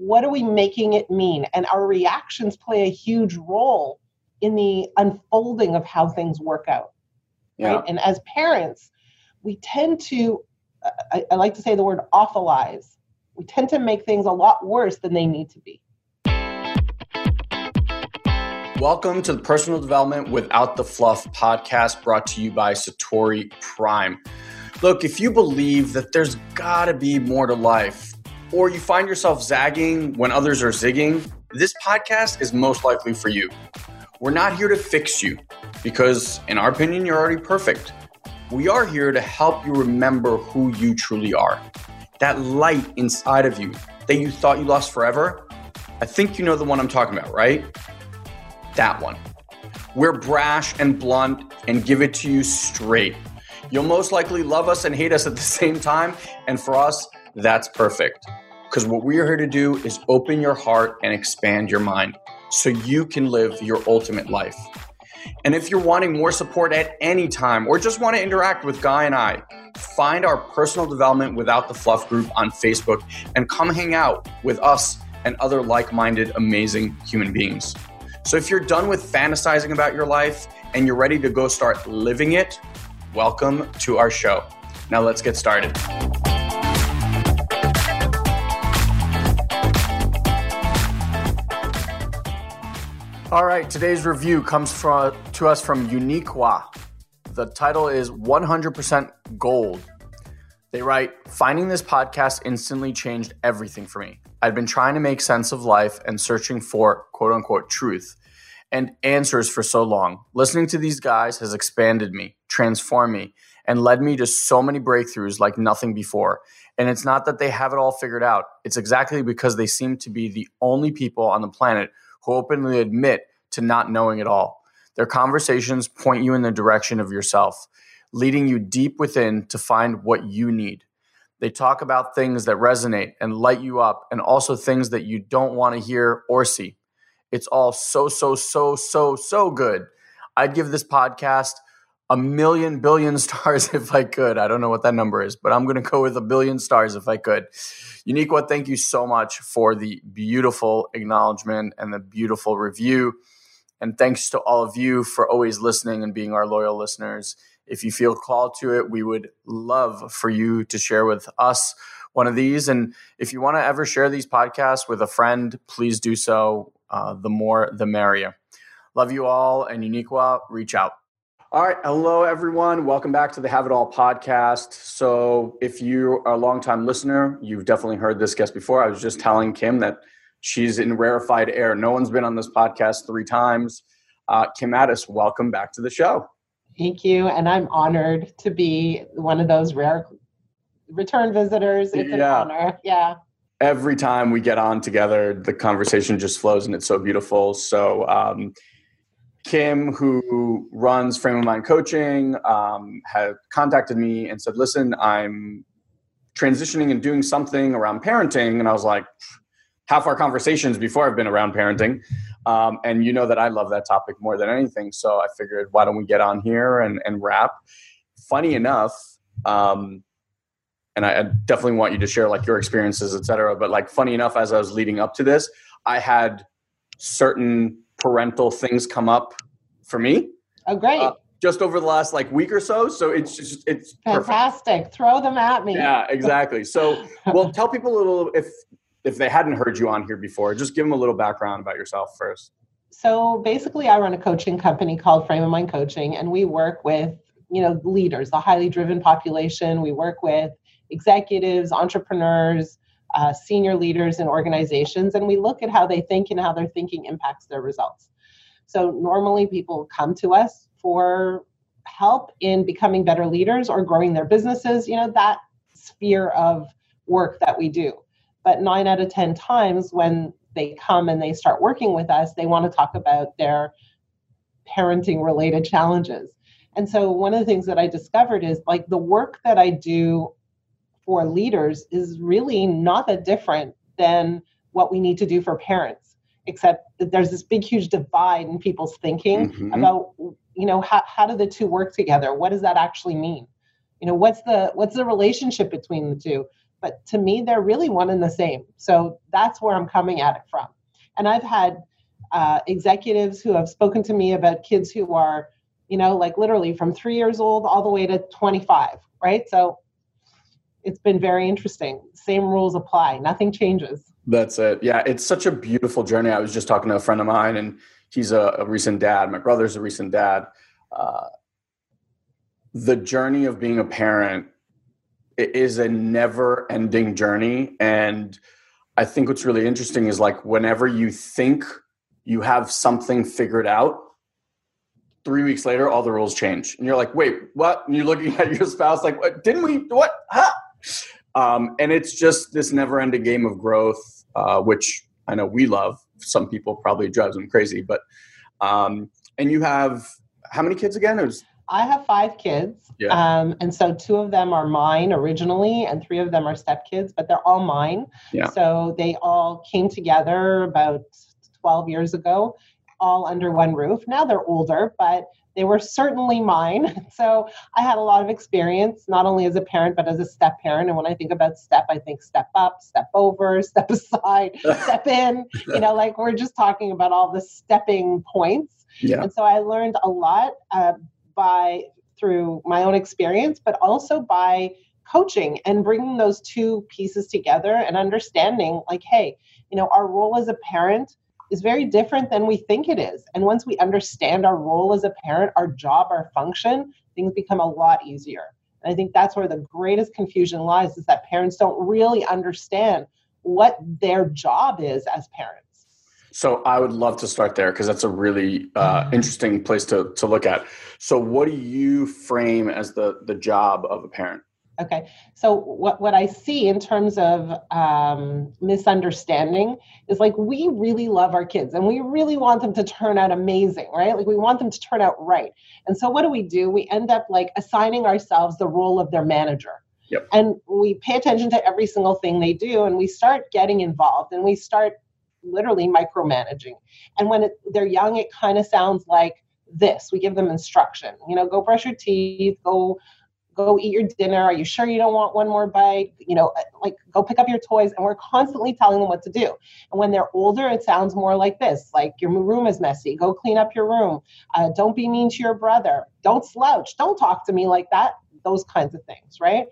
what are we making it mean? And our reactions play a huge role in the unfolding of how things work out. Yeah. Right. And as parents, we tend to, I, I like to say the word awfulize. We tend to make things a lot worse than they need to be. Welcome to the Personal Development Without the Fluff podcast brought to you by Satori Prime. Look, if you believe that there's gotta be more to life, or you find yourself zagging when others are zigging, this podcast is most likely for you. We're not here to fix you because, in our opinion, you're already perfect. We are here to help you remember who you truly are. That light inside of you that you thought you lost forever. I think you know the one I'm talking about, right? That one. We're brash and blunt and give it to you straight. You'll most likely love us and hate us at the same time. And for us, that's perfect. Because what we're here to do is open your heart and expand your mind so you can live your ultimate life. And if you're wanting more support at any time or just want to interact with Guy and I, find our personal development without the fluff group on Facebook and come hang out with us and other like minded, amazing human beings. So if you're done with fantasizing about your life and you're ready to go start living it, welcome to our show. Now let's get started. All right, today's review comes from, to us from Uniqua. The title is 100% Gold. They write, Finding this podcast instantly changed everything for me. I'd been trying to make sense of life and searching for quote unquote truth and answers for so long. Listening to these guys has expanded me, transformed me, and led me to so many breakthroughs like nothing before. And it's not that they have it all figured out, it's exactly because they seem to be the only people on the planet who openly admit to not knowing it all. Their conversations point you in the direction of yourself, leading you deep within to find what you need. They talk about things that resonate and light you up, and also things that you don't want to hear or see. It's all so, so, so, so, so good. I'd give this podcast a million billion stars if I could. I don't know what that number is, but I'm going to go with a billion stars if I could. Uniqua, thank you so much for the beautiful acknowledgement and the beautiful review. And thanks to all of you for always listening and being our loyal listeners. If you feel called to it, we would love for you to share with us one of these. And if you want to ever share these podcasts with a friend, please do so. Uh, the more, the merrier. Love you all, and Uniqua, reach out. All right. Hello, everyone. Welcome back to the Have It All podcast. So, if you are a longtime listener, you've definitely heard this guest before. I was just telling Kim that she's in rarefied air. No one's been on this podcast three times. Uh, Kim Ades, welcome back to the show. Thank you. And I'm honored to be one of those rare return visitors. It's an honor. Yeah. Every time we get on together, the conversation just flows and it's so beautiful. So, um, Kim, who runs Frame of Mind Coaching, um, had contacted me and said, Listen, I'm transitioning and doing something around parenting. And I was like, half our conversations before I've been around parenting. Um, and you know that I love that topic more than anything. So I figured, why don't we get on here and, and rap? Funny enough, um, and I, definitely want you to share like your experiences, et cetera. But like, funny enough, as I was leading up to this, I had certain parental things come up for me Oh, great. Uh, just over the last like week or so. So it's just it's perfect. Fantastic. Throw them at me. Yeah, exactly. So, well, tell people a little if if they hadn't heard you on here before, just give them a little background about yourself first. So basically, I run a coaching company called Frame of Mind Coaching, and we work with you know leaders, the highly driven population. We work with executives, entrepreneurs, uh, senior leaders in organizations, and we look at how they think and how their thinking impacts their results. So normally, people come to us for help in becoming better leaders or growing their businesses. You know that sphere of work that we do. But nine out of ten times, when they come and they start working with us, they want to talk about their parenting related challenges. And so one of the things that I discovered is like the work that I do for leaders is really not that different than what we need to do for parents, except that there's this big, huge divide in people's thinking Mhm. about, you know, how, how do the two work together? What does that actually mean? You know, what's the what's the relationship between the two? but to me, they're really one and the same. So that's where I'm coming at it from. And I've had uh, executives who have spoken to me about kids who are, you know, like literally from three years old all the way to 25, right? So it's been very interesting. Same rules apply, nothing changes. That's it. Yeah, it's such a beautiful journey. I was just talking to a friend of mine, and he's a, a recent dad. My brother's a recent dad. Uh, the journey of being a parent is a never ending journey. And I think what's really interesting is like whenever you think you have something figured out, three weeks later, all the rules change. And you're like, wait, what? And you're looking at your spouse like, what? didn't we, what? Huh? Um, and it's just this never ending game of growth, uh, which I know we love. Some people probably drives them crazy, but, um, and you have how many kids again? It was I have five kids. Yeah. Um, and so two of them are mine originally, and three of them are stepkids, but they're all mine. Yeah. So they all came together about 12 years ago, all under one roof. Now they're older, but they were certainly mine. So I had a lot of experience, not only as a parent, but as a step parent. And when I think about step, I think step up, step over, step aside, step in. You know, like we're just talking about all the stepping points. Yeah. And so I learned a lot. Uh, by through my own experience, but also by coaching and bringing those two pieces together and understanding like, hey, you know, our role as a parent is very different than we think it is. And once we understand our role as a parent, our job, our function, things become a lot easier. And I think that's where the greatest confusion lies is that parents don't really understand what their job is as parents. So I would love to start there because that's a really uh, interesting place to to look at. So what do you frame as the the job of a parent? Okay, so what what I see in terms of um, misunderstanding is like we really love our kids and we really want them to turn out amazing, right? Like we want them to turn out right. And so what do we do? We end up like assigning ourselves the role of their manager. Yep. And we pay attention to every single thing they do and we start getting involved and we start literally micromanaging. And when it, they're young, it kind of sounds like this. We give them instruction. You know, go brush your teeth, go go eat your dinner. Are you sure you don't want one more bite? You know, uh, like go pick up your toys. And we're constantly telling them what to do. And when they're older, it sounds more like this like your room is messy. Go clean up your room. Uh, don't be mean to your brother. Don't slouch. Don't talk to me like that. Those kinds of things, right?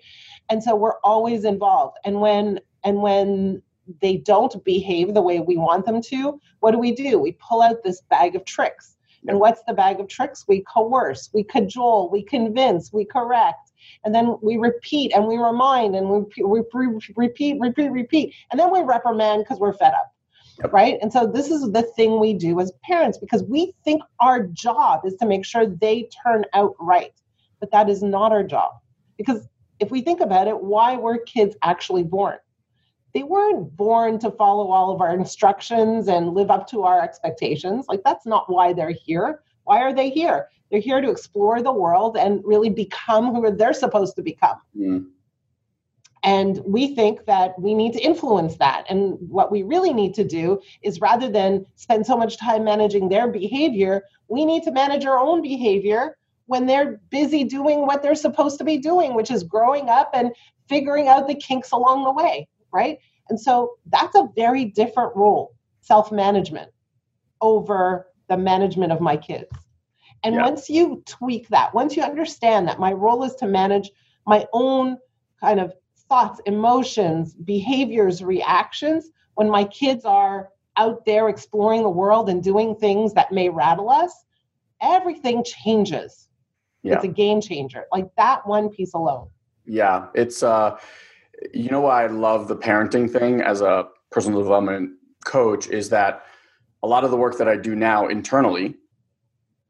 And so we're always involved. And when and when they don't behave the way we want them to, what do we do? We pull out this bag of tricks. And what's the bag of tricks? We coerce, we cajole, we convince, we correct. And then we repeat and we remind and we, we repeat, repeat, repeat. And then we reprimand because we're fed up. Yep. Right. And so this is the thing we do as parents because we think our job is to make sure they turn out right. But that is not our job. Because if we think about it, why were kids actually born? they weren't born to follow all of our instructions and live up to our expectations. Like, that's not why they're here. Why are they here? They're here to explore the world and really become who they're supposed to become. Mm. And we think that we need to influence that. And what we really need to do is rather than spend so much time managing their behavior, we need to manage our own behavior when they're busy doing what they're supposed to be doing, which is growing up and figuring out the kinks along the way right? And so that's a very different role, self management, over the management of my kids. And yeah. once you tweak that, once you understand that my role is to manage my own kind of thoughts, emotions, behaviors, reactions, when my kids are out there exploring the world and doing things that may rattle us, everything changes. Yeah. It's a game changer. Like that one piece alone. Yeah, it's uh you know why I love the parenting thing as a personal development coach is that a lot of the work that I do now internally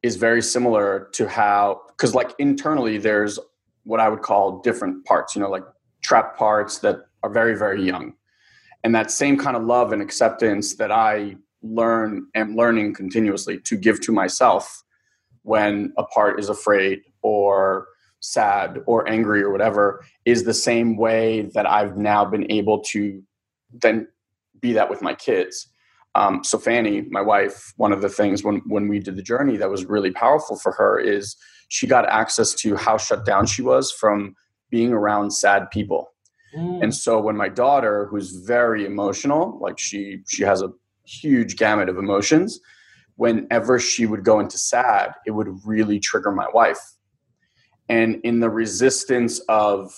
is very similar to how because like internally there's what I would call different parts, you know, like trap parts that are very, very young. And that same kind of love and acceptance that I learn am learning continuously to give to myself when a part is afraid or sad or angry or whatever is the same way that I've now been able to then be that with my kids. Um, so Fanny, my wife, one of the things when when we did the journey that was really powerful for her is she got access to how shut down she was from being around sad people. Mm. And so when my daughter, who's very emotional, like she she has a huge gamut of emotions, whenever she would go into sad, it would really trigger my wife. And in the resistance of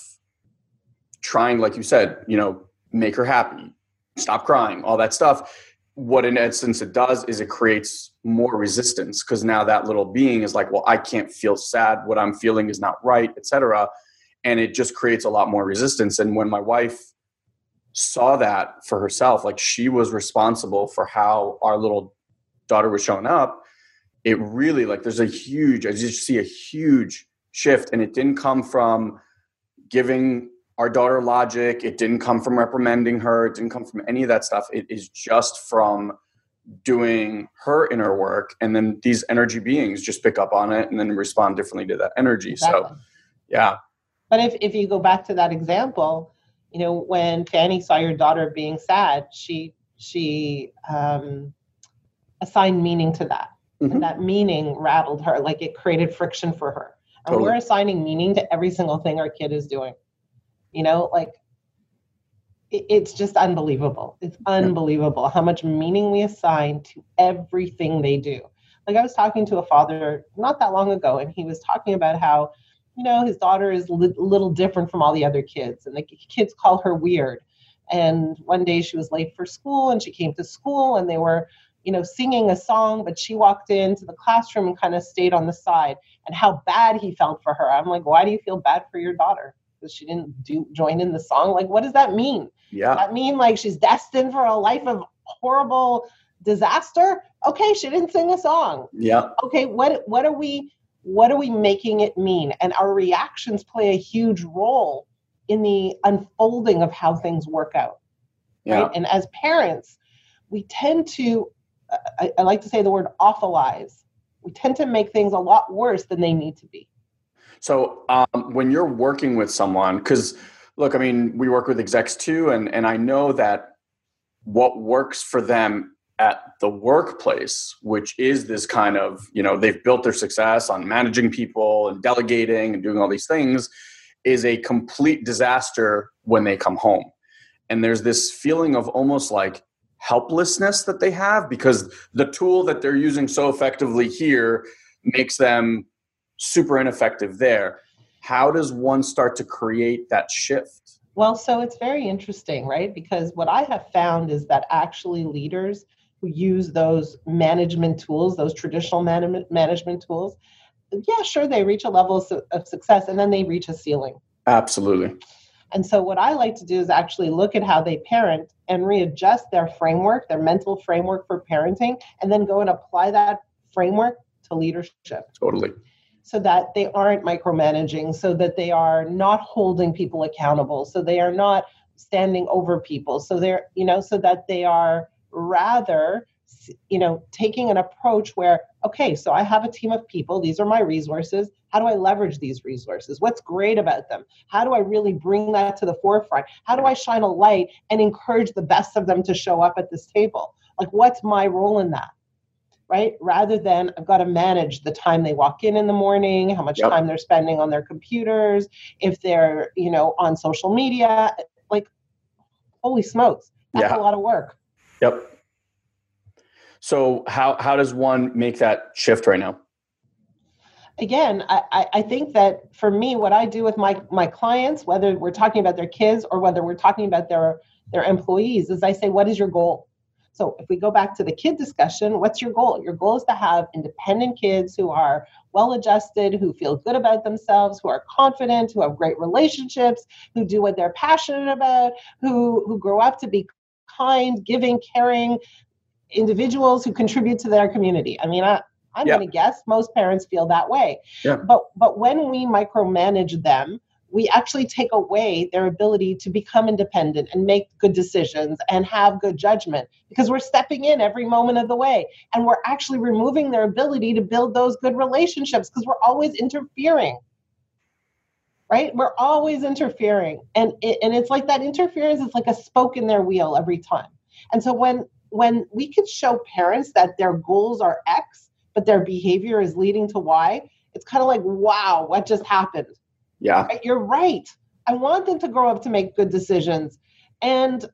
trying, like you said, you know, make her happy, stop crying, all that stuff, what in essence it does is it creates more resistance because now that little being is like well i can't feel sad what i'm feeling is not right etc and it just creates a lot more resistance. And when my wife saw that for herself like she was responsible for how our little daughter was showing up it really like there's a huge i just see a huge shift. And it didn't come from giving our daughter logic. It didn't come from reprimanding her. It didn't come from any of that stuff. It is just from doing her inner work. And then these energy beings just pick up on it and then respond differently to that energy. Exactly. So, yeah. But if, if you go back to that example, you know, when Fanny saw your daughter being sad, she, she, um, assigned meaning to that. Mm-hmm. And that meaning rattled her, like it created friction for her. And totally. we're assigning meaning to every single thing our kid is doing you know like it, it's just unbelievable. It's unbelievable how much meaning we assign to everything they do. Like i was talking to a father not that long ago and he was talking about how you know his daughter is a li- little different from all the other kids and the kids call her weird. And one day she was late for school and she came to school and they were you know singing a song but she walked into the classroom and kind of stayed on the side and how bad he felt for her. I'm like why do you feel bad for your daughter she didn't do join in the song. Like, what does that mean? Yeah. Does that mean like she's destined for a life of horrible disaster? Okay, she didn't sing a song. Yeah. Okay, what what are we what are we making it mean? And our reactions play a huge role in the unfolding of how things work out. Yeah. Right? And as parents, we tend to I, I like to say the word awfulize. We tend to make things a lot worse than they need to be. So um, when you're working with someone, because look, I mean, we work with execs too, and and I know that what works for them at the workplace, which is this kind of, you know, they've built their success on managing people and delegating and doing all these things, is a complete disaster when they come home. And there's this feeling of almost like helplessness that they have because the tool that they're using so effectively here makes them super ineffective there. How does one start to create that shift? Well, so it's very interesting, right? Because what I have found is that actually leaders who use those management tools, those traditional man- management tools, yeah, sure, they reach a level of success and then they reach a ceiling. Absolutely. And so, what I like to do is actually look at how they parent and readjust their framework, their mental framework for parenting, and then go and apply that framework to leadership. Totally so that they aren't micromanaging, so that they are not holding people accountable, so they are not standing over people, so they're, you know, so that they are rather, you know, taking an approach where, okay, so I have a team of people, these are my resources. How do I leverage these resources? What's great about them? How do I really bring that to the forefront? How do I shine a light and encourage the best of them to show up at this table? Like, what's my role in that? Right? Rather than I've got to manage the time they walk in in the morning, how much yep. time they're spending on their computers, if they're, you know, on social media. Like, holy smokes, that's yeah. a lot of work. Yep. So how how does one make that shift right now? Again, I, I think that for me, what I do with my my clients, whether we're talking about their kids or whether we're talking about their their employees, is I say, what is your goal? So if we go back to the kid discussion, what's your goal? Your goal is to have independent kids who are well adjusted, who feel good about themselves, who are confident, who have great relationships, who do what they're passionate about, who who grow up to be kind, giving, caring individuals who contribute to their community. I mean, I, I'm yeah. going to guess most parents feel that way. Yeah. But but when we micromanage them, we actually take away their ability to become independent and make good decisions and have good judgment because we're stepping in every moment of the way. And we're actually removing their ability to build those good relationships because we're always interfering. Right? We're always interfering. And it, and it's like that interference is like a spoke in their wheel every time. And so when when we can show parents that their goals are x but their behavior is leading to y it's kind of like wow what just happened yeah. You're right. I want them to grow up to make good decisions. And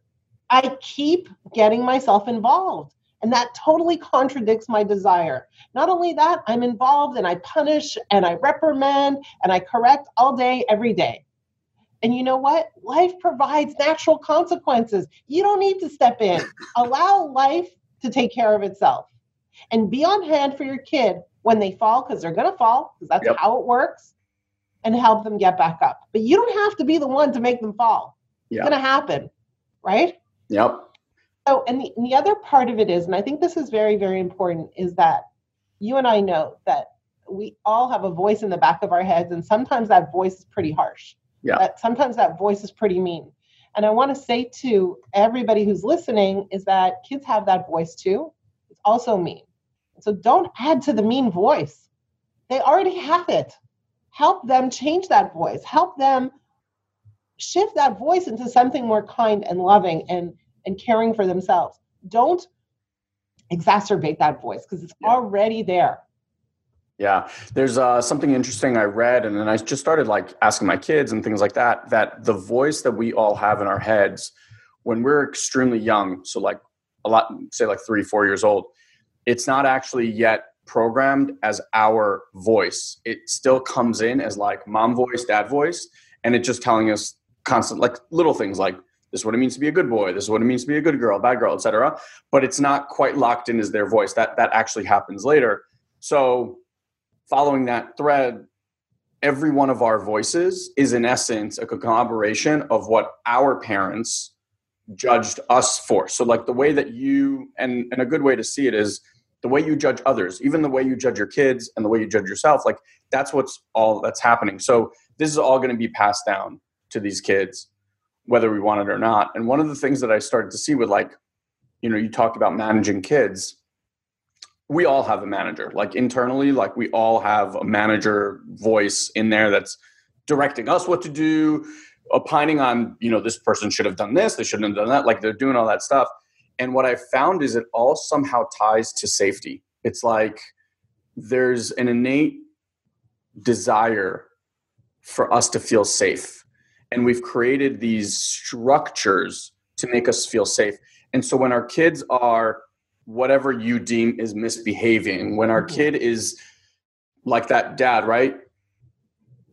I keep getting myself involved. And that totally contradicts my desire. Not only that, I'm involved and I punish and I reprimand and I correct all day, every day. And you know what? Life provides natural consequences. You don't need to step in. Allow life to take care of itself. And be on hand for your kid when they fall, because they're going to fall, because that's yep. how it works, and help them get back up. But you don't have to be the one to make them fall. Yep. It's going to happen, right? Yep. So, and the, and the other part of it is, and I think this is very, very important, is that you and I know that we all have a voice in the back of our heads, and sometimes that voice is pretty harsh. Yeah. That sometimes that voice is pretty mean. And I want to say to everybody who's listening is that kids have that voice too. It's also mean. So don't add to the mean voice. They already have it. Help them change that voice. Help them shift that voice into something more kind and loving and and caring for themselves. Don't exacerbate that voice because it's yeah. already there. Yeah, there's uh, something interesting I read, and then I just started like asking my kids and things like that. That the voice that we all have in our heads when we're extremely young, so like a lot, say like three, four years old, it's not actually yet programmed as our voice. It still comes in as like mom voice, dad voice, and it's just telling us constant like little things like this is what it means to be a good boy. This is what it means to be a good girl, bad girl, etc. But it's not quite locked in as their voice. That that actually happens later. So, following that thread, every one of our voices is in essence a collaboration of what our parents judged us for. So, like the way that you and and a good way to see it is the way you judge others, even the way you judge your kids and the way you judge yourself. Like that's what's all that's happening. So this is all going to be passed down to these kids whether we want it or not. And one of the things that I started to see with like, you know, you talked about managing kids. We all have a manager, like internally, like we all have a manager voice in there that's directing us what to do, opining on, you know, this person should have done this, they shouldn't have done that. Like they're doing all that stuff. And what I've found is it all somehow ties to safety. It's like there's an innate desire for us to feel safe and we've created these structures to make us feel safe and so when our kids are whatever you deem is misbehaving when our mm-hmm. kid is like that dad right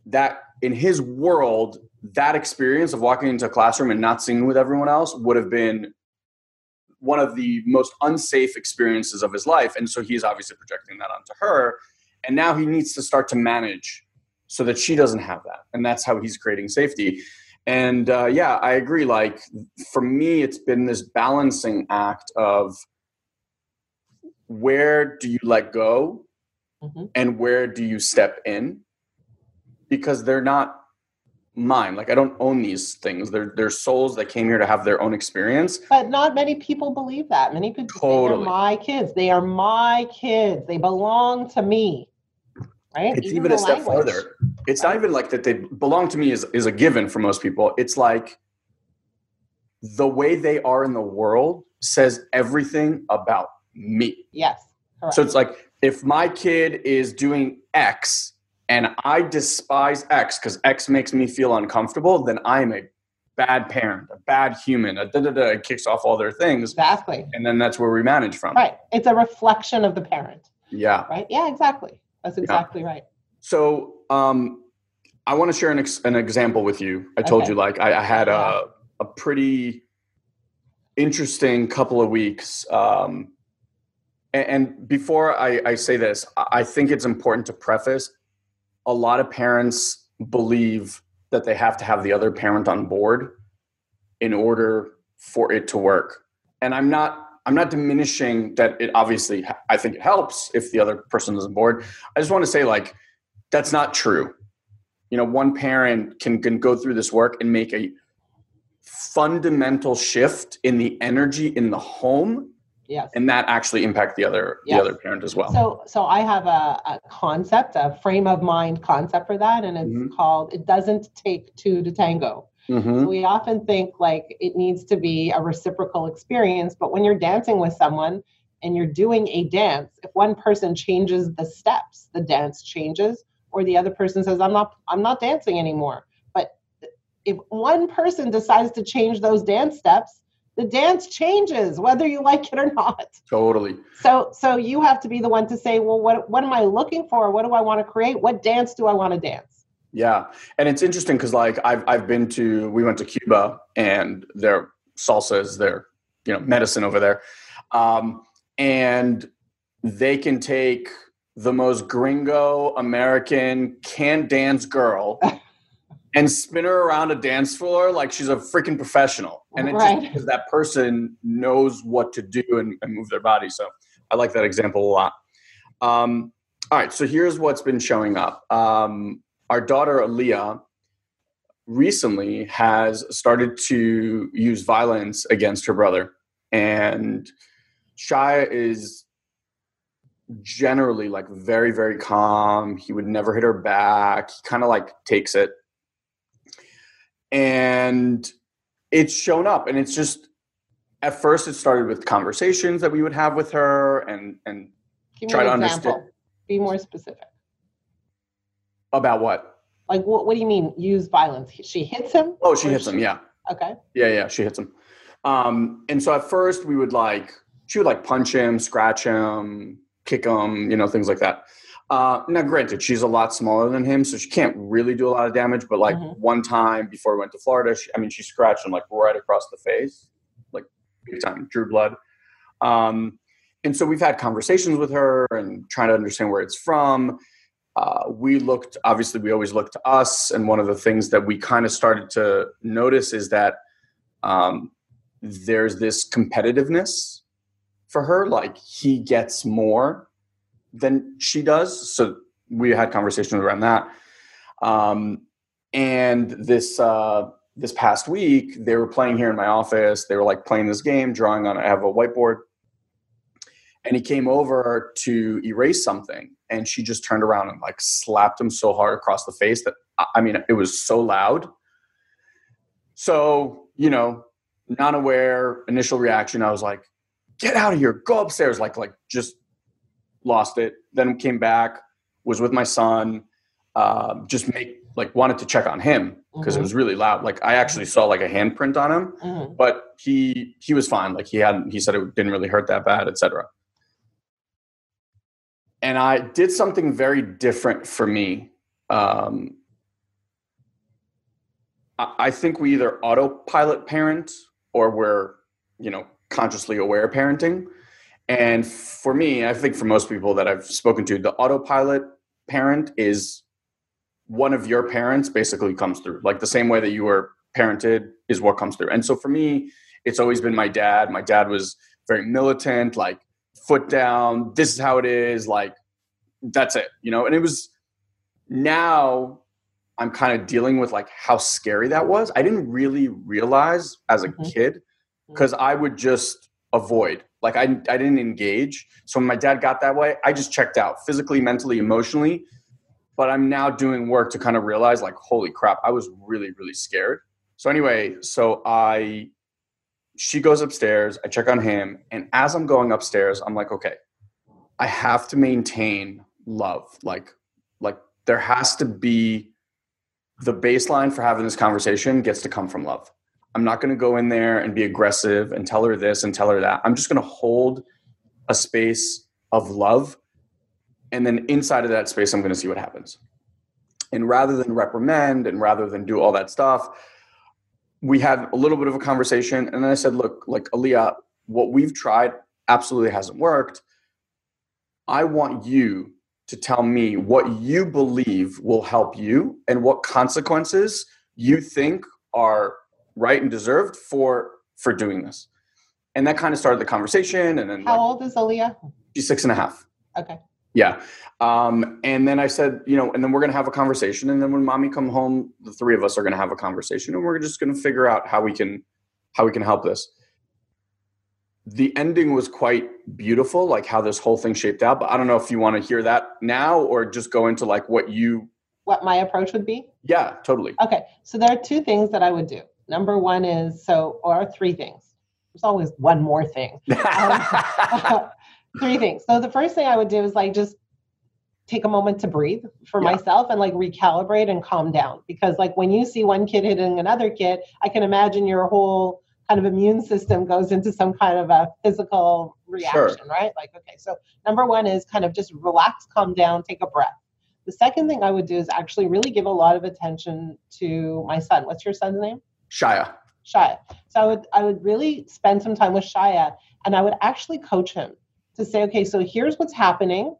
that in his world that experience of walking into a classroom and not singing with everyone else would have been one of the most unsafe experiences of his life. And so he's obviously projecting that onto her. And now he needs to start to manage so that she doesn't have that. And that's how he's creating safety. And uh, yeah i agree. Like for me it's been this balancing act of where do you let go mm-hmm. and where do you step in? Because they're not mine like i don't own these things they're they're souls that came here to have their own experience but not many people believe that many people totally. my kids they are my kids they belong to me right? It's even, even a step language. further. It's not even like that they belong to me is, is a given for most people. It's like the way they are in the world says everything about me. Yes. Correct. So it's like if my kid is doing X and I despise X because X makes me feel uncomfortable, then I'm a bad parent, a bad human, a da da da. It kicks off all their things. Exactly. And then that's where we manage from. Right. It's a reflection of the parent. Yeah. Right. Yeah. Exactly. That's exactly yeah. right. So um, I want to share an, ex- an example with you. I told okay. you like I, I had a, a pretty interesting couple of weeks. Um, and, and before I, I say this, I think it's important to preface a lot of parents believe that they have to have the other parent on board in order for it to work. And I'm not I'm not diminishing that it obviously I think it helps if the other person is on board. I just want to say like that's not true. You know, one parent can can go through this work and make a fundamental shift in the energy in the home Yes. And that actually impact the other yes. the other parent as well. So so I have a, a concept, a frame of mind concept for that, and it's mm-hmm. called "It doesn't take two to tango." Mm-hmm. So we often think like it needs to be a reciprocal experience, but when you're dancing with someone and you're doing a dance, if one person changes the steps, the dance changes, or the other person says, "I'm not, I'm not dancing anymore." But if one person decides to change those dance steps, the dance changes whether you like it or not. Totally. So so you have to be the one to say, well, what what am I looking for? What do I want to create? What dance do I want to dance? Yeah, and it's interesting because like I've I've been to we went to Cuba and their salsa is their you know medicine over there, um, and they can take the most gringo American can dance girl and spin her around a dance floor like she's a freaking professional. And it's right. because that person knows what to do and, and, move their body. So I like that example a lot. Um, all right, so here's what's been showing up. Um, our daughter Aaliyah recently has started to use violence against her brother. And Shia is generally like very, very calm. He would never hit her back. He kind of like takes it and it's shown up. And it's just at first it started with conversations that we would have with her and and try to example. understand be more specific. About what? Like what, what do you mean use violence? She hits him? Oh she hits she... him yeah. Okay. Yeah yeah she hits him. Um and so at first we would like she would like punch him scratch him kick him you know things like that uh, now, granted, she's a lot smaller than him, so she can't really do a lot of damage. But like mm-hmm. one time before we went to Florida, she, I mean, she scratched him like right across the face, like big time, drew blood. Um, and so we've had conversations with her and trying to understand where it's from. Uh, we looked, obviously, we always look to us. And one of the things that we kind of started to notice is that um, there's this competitiveness for her. Like he gets more than she does. So we had conversations around that. Um, and this uh, this past week, they were playing here in my office. They were like playing this game, drawing on. I have a whiteboard, and he came over to erase something, and she just turned around and like slapped him so hard across the face that I mean, it was so loud. So you know, not aware, initial reaction, I was like, "Get out of here! Go upstairs!" Like, like just lost it, then came back, was with my son, uh, just make like wanted to check on him because mm-hmm. it was really loud. Like I actually saw like a handprint on him, mm-hmm. but he he was fine. Like he hadn't. He said it didn't really hurt that bad, etc. And I did something very different for me. Um, I, I think we either autopilot parent or we're you know consciously aware parenting. And for me, I think for most people that I've spoken to, the autopilot parent is one of your parents basically comes through. Like the same way that you were parented is what comes through. And so for me, it's always been my dad. My dad was very militant, like foot down, this is how it is, like that's it, you know? And it was now I'm kind of dealing with like how scary that was. I didn't really realize as a mm-hmm. kid because I would just avoid. Like I, I didn't engage. So when my dad got that way, I just checked out physically, mentally, emotionally. But I'm now doing work to kind of realize like, holy crap, I was really, really scared. So anyway, so I, she goes upstairs, I check on him. And as I'm going upstairs, I'm like, okay, I have to maintain love. Like, like there has to be the baseline for having this conversation gets to come from love. I'm not going to go in there and be aggressive and tell her this and tell her that. I'm just going to hold a space of love. And then inside of that space, I'm going to see what happens. And rather than reprimand and rather than do all that stuff, we had a little bit of a conversation. And then I said, look, like Aaliyah, what we've tried absolutely hasn't worked. I want you to tell me what you believe will help you and what consequences you think are right and deserved for for doing this. And that kind of started the conversation and then how like, old is Aaliyah? she's six and a half. Okay. Yeah. Um, and then i said you know and then we're going to have a conversation and then when mommy come home the three of us are going to have a conversation and we're just going to figure out how we can how we can help this. The ending was quite beautiful like how this whole thing shaped out but i don't know if you want to hear that now or just go into like what you what my approach would be? Yeah totally. Okay so there are two things that i would do Number one is so, or three things. There's always one more thing. um, three things. So the first thing I would do is like just take a moment to breathe for Yeah. myself and like recalibrate and calm down because like when you see one kid hitting another kid i can imagine your whole kind of immune system goes into some kind of a physical reaction right like okay so number one is kind of just relax calm down take a breath the second thing i would do is actually really give a lot of attention to my son what's your son's name Shia. Shia. So I would I would really spend some time with Shia and I would actually coach him to say, okay, so here's what's happening.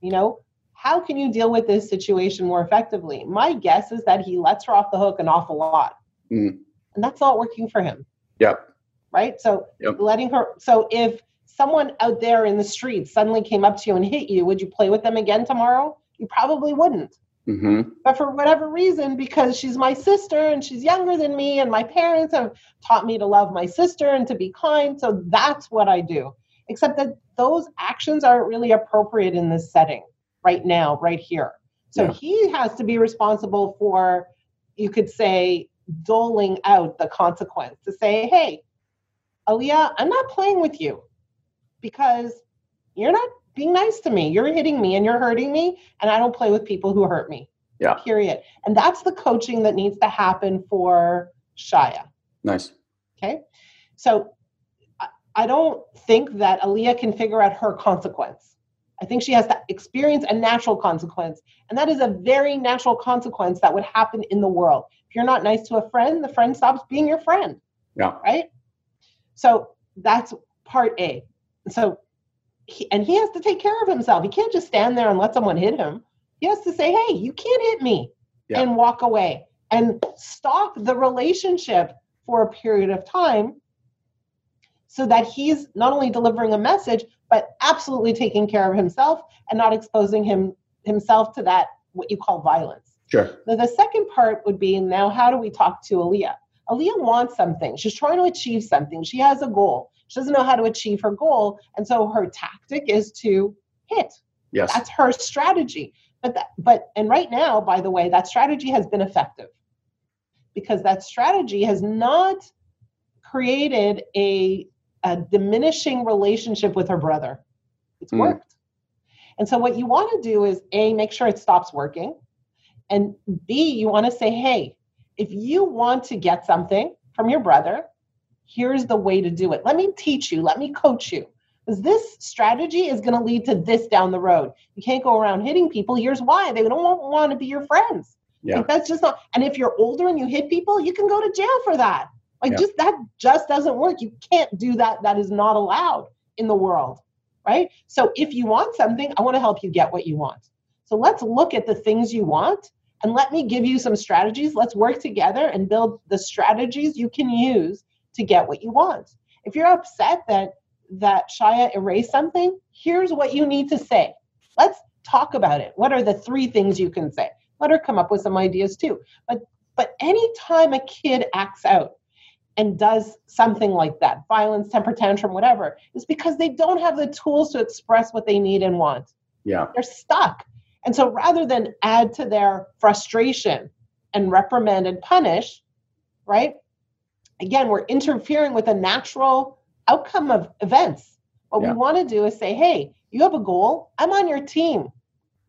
You know, how can you deal with this situation more effectively? My guess is that he lets her off the hook an awful lot. Mm. And that's not working for him, Yep. right? So Yep. letting her so if someone out there in the street suddenly came up to you and hit you, would you play with them again tomorrow? You probably wouldn't. Hmm But for whatever reason, because she's my sister and she's younger than me, and my parents have taught me to love my sister and to be kind, so that's what I do. Except that those actions aren't really appropriate in this setting right now, right here. So Yeah. he has to be responsible for, you could say, doling out the consequence to say, hey, Aaliyah, I'm not playing with you because you're not being nice to me. You're hitting me and you're hurting me, and I don't play with people who hurt me. Yeah. Period. And that's the coaching that needs to happen for Shia. Nice. Okay. So I- I don't think that Aaliyah can figure out her consequence. I think she has to experience a natural consequence. And that is a very natural consequence that would happen in the world. If you're not nice to a friend, the friend stops being your friend Yeah. right? So that's part A. So, he, and he has to take care of himself. He can't just stand there and let someone hit him. He has to say, "Hey, you can't hit me," Yeah. and walk away and stop the relationship for a period of time, so that he's not only delivering a message but absolutely taking care of himself and not exposing him himself to that what you call violence. Sure. The, the second part would be now how do we talk to Aaliyah? Aaliyah wants something. She's trying to achieve something. She has a goal. She doesn't know how to achieve her goal. And so her tactic is to hit. Yes. That's her strategy. But that, but and right now, by the way, that strategy has been effective because that strategy has not created a, a diminishing relationship with her brother. It's Mm. worked. And so what you want to do is A, make sure it stops working. And B, you want to say, hey, if you want to get something from your brother, here's the way to do it. Let me teach you, let me coach you. Because this strategy is going to lead to this down the road. You can't go around hitting people. Here's why they don't want, want to be your friends. Yeah. Like that's just not. And if you're older and you hit people, you can go to jail for that. Like Yeah. just that just doesn't work. You can't do that. That is not allowed in the world, right? So if you want something, I want to help you get what you want. So let's look at the things you want and let me give you some strategies. Let's work together and build the strategies you can use to get what you want. If you're upset that that Shia erased something, here's what you need to say. Let's talk about it. What are the three things you can say? Let her come up with some ideas too. But but anytime a kid acts out and does something like that, violence, temper tantrum, whatever, is because they don't have the tools to express what they need and want Yeah. they're stuck. And so rather than add to their frustration and reprimand and punish, right? Again, we're interfering with a natural outcome of events. What Yeah. we want to do is say, hey, you have a goal. I'm on your team.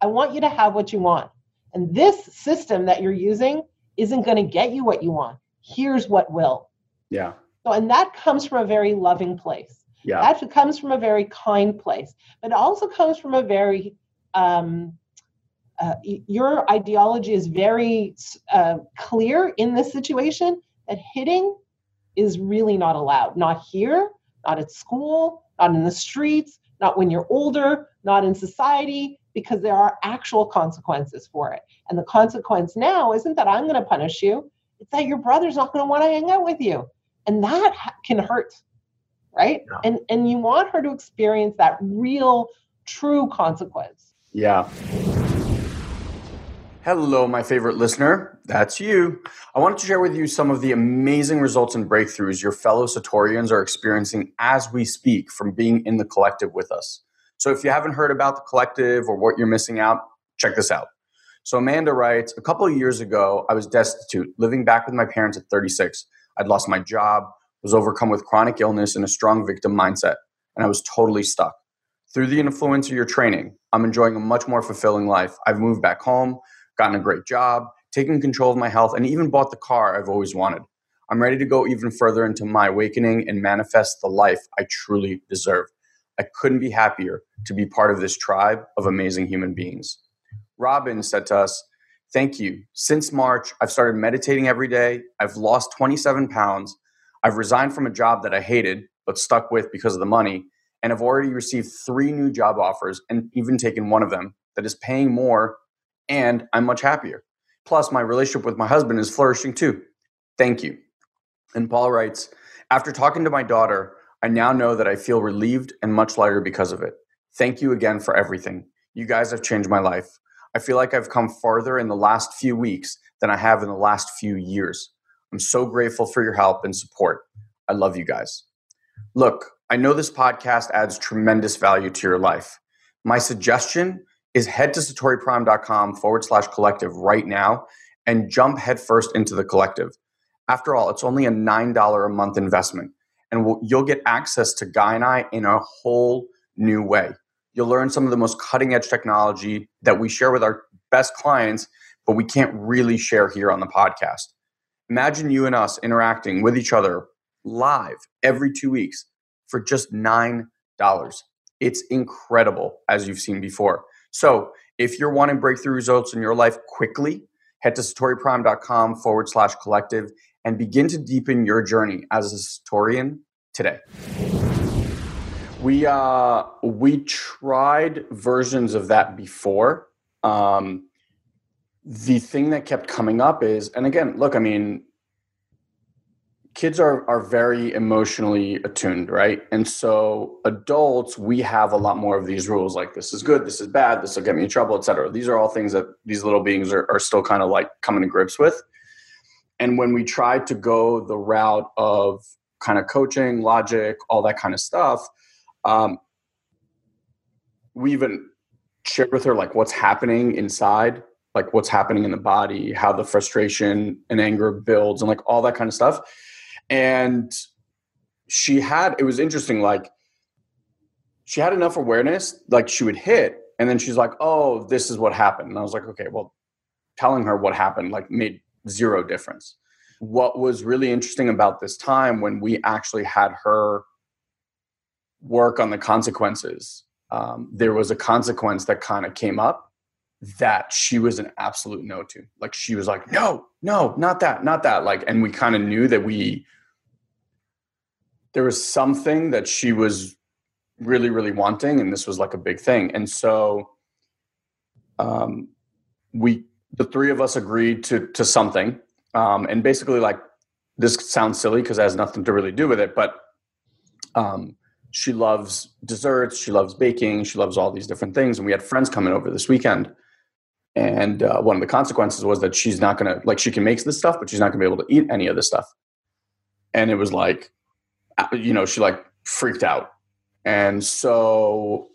I want you to have what you want. And this system that you're using isn't going to get you what you want. Here's what will. Yeah. So, and that comes from a very loving place Yeah. that comes from a very kind place but it also comes from a very um, uh, your ideology is very uh, clear in this situation that hitting is really not allowed. Not here not at school not in the streets not when you're older not in society because there are actual consequences for it. And the consequence now isn't that i'm going to punish you it's that your brother's not going to want to hang out with you. And that ha- can hurt right? Yeah. and and you want her to experience that real true consequence. Yeah. Hello, my favorite listener. That's you. I wanted to share with you some of the amazing results and breakthroughs your fellow Satorians are experiencing as we speak from being in the collective with us. So if you haven't heard about the collective or what you're missing out, check this out. So Amanda writes, a couple of years ago, I was destitute, living back with my parents at 36. I'd lost my job, was overcome with chronic illness and a strong victim mindset, and I was totally stuck. Through the influence of your training, I'm enjoying a much more fulfilling life. I've moved back home, gotten a great job, taken control of my health, and even bought the car I've always wanted. I'm ready to go even further into my awakening and manifest the life I truly deserve. I couldn't be happier to be part of this tribe of amazing human beings. Robin said to us, Thank you. Since March, I've started meditating every day. I've lost 27 pounds. I've resigned from a job that I hated but stuck with because of the money and I've already received three new job offers and even taken one of them that is paying more and I'm much happier. Plus, my relationship with my husband is flourishing too. Thank you. And Paul writes After talking to my daughter, I now know that I feel relieved and much lighter because of it. Thank you again for everything. You guys have changed my life. I feel like I've come farther in the last few weeks than I have in the last few years. I'm so grateful for your help and support. I love you guys. Look, I know this podcast adds tremendous value to your life. My suggestion is head to satoriprime.com forward slash collective right now and jump headfirst into the collective. After all, it's only a $9 a month investment, and you'll get access to Guy and I in a whole new way. You'll learn some of the most cutting edge technology that we share with our best clients, but we can't really share here on the podcast. Imagine you and us interacting with each other live every two weeks for just $9. It's incredible, as you've seen before. So, if you're wanting breakthrough results in your life quickly, head to satoriprime.com forward slash collective and begin to deepen your journey as a Satorian today. We uh, we tried versions of that before. Um, the thing that kept coming up is, and again, look, I mean, kids are are very emotionally attuned right? And so adults we have a lot more of these rules like this is good this is bad this will get me in trouble etc these are all things that these little beings are, are still kind of like coming to grips with. And when we try to go the route of kind of coaching logic all that kind of stuff um, we even shared with her like what's happening inside like what's happening in the body how the frustration and anger builds and like all that kind of stuff and she had it was interesting like she had enough awareness like she would hit and then she's like oh this is what happened. And i was like okay well telling her what happened like made zero difference. What was really interesting about this time when we actually had her work on the consequences um, there was a consequence that kind of came up that she was an absolute no to like she was like no no not that not that. Like and we kind of knew that we there was something that she was really really wanting and this was like a big thing. And so um we the three of us agreed to to something. Um and basically like this sounds silly because it has nothing to really do with it but um she loves desserts she loves baking she loves all these different things and we had friends coming over this weekend. And uh, one of the consequences was that she's not gonna like she can make this stuff but she's not gonna be able to eat any of this stuff. And it was like you know, she like freaked out. And so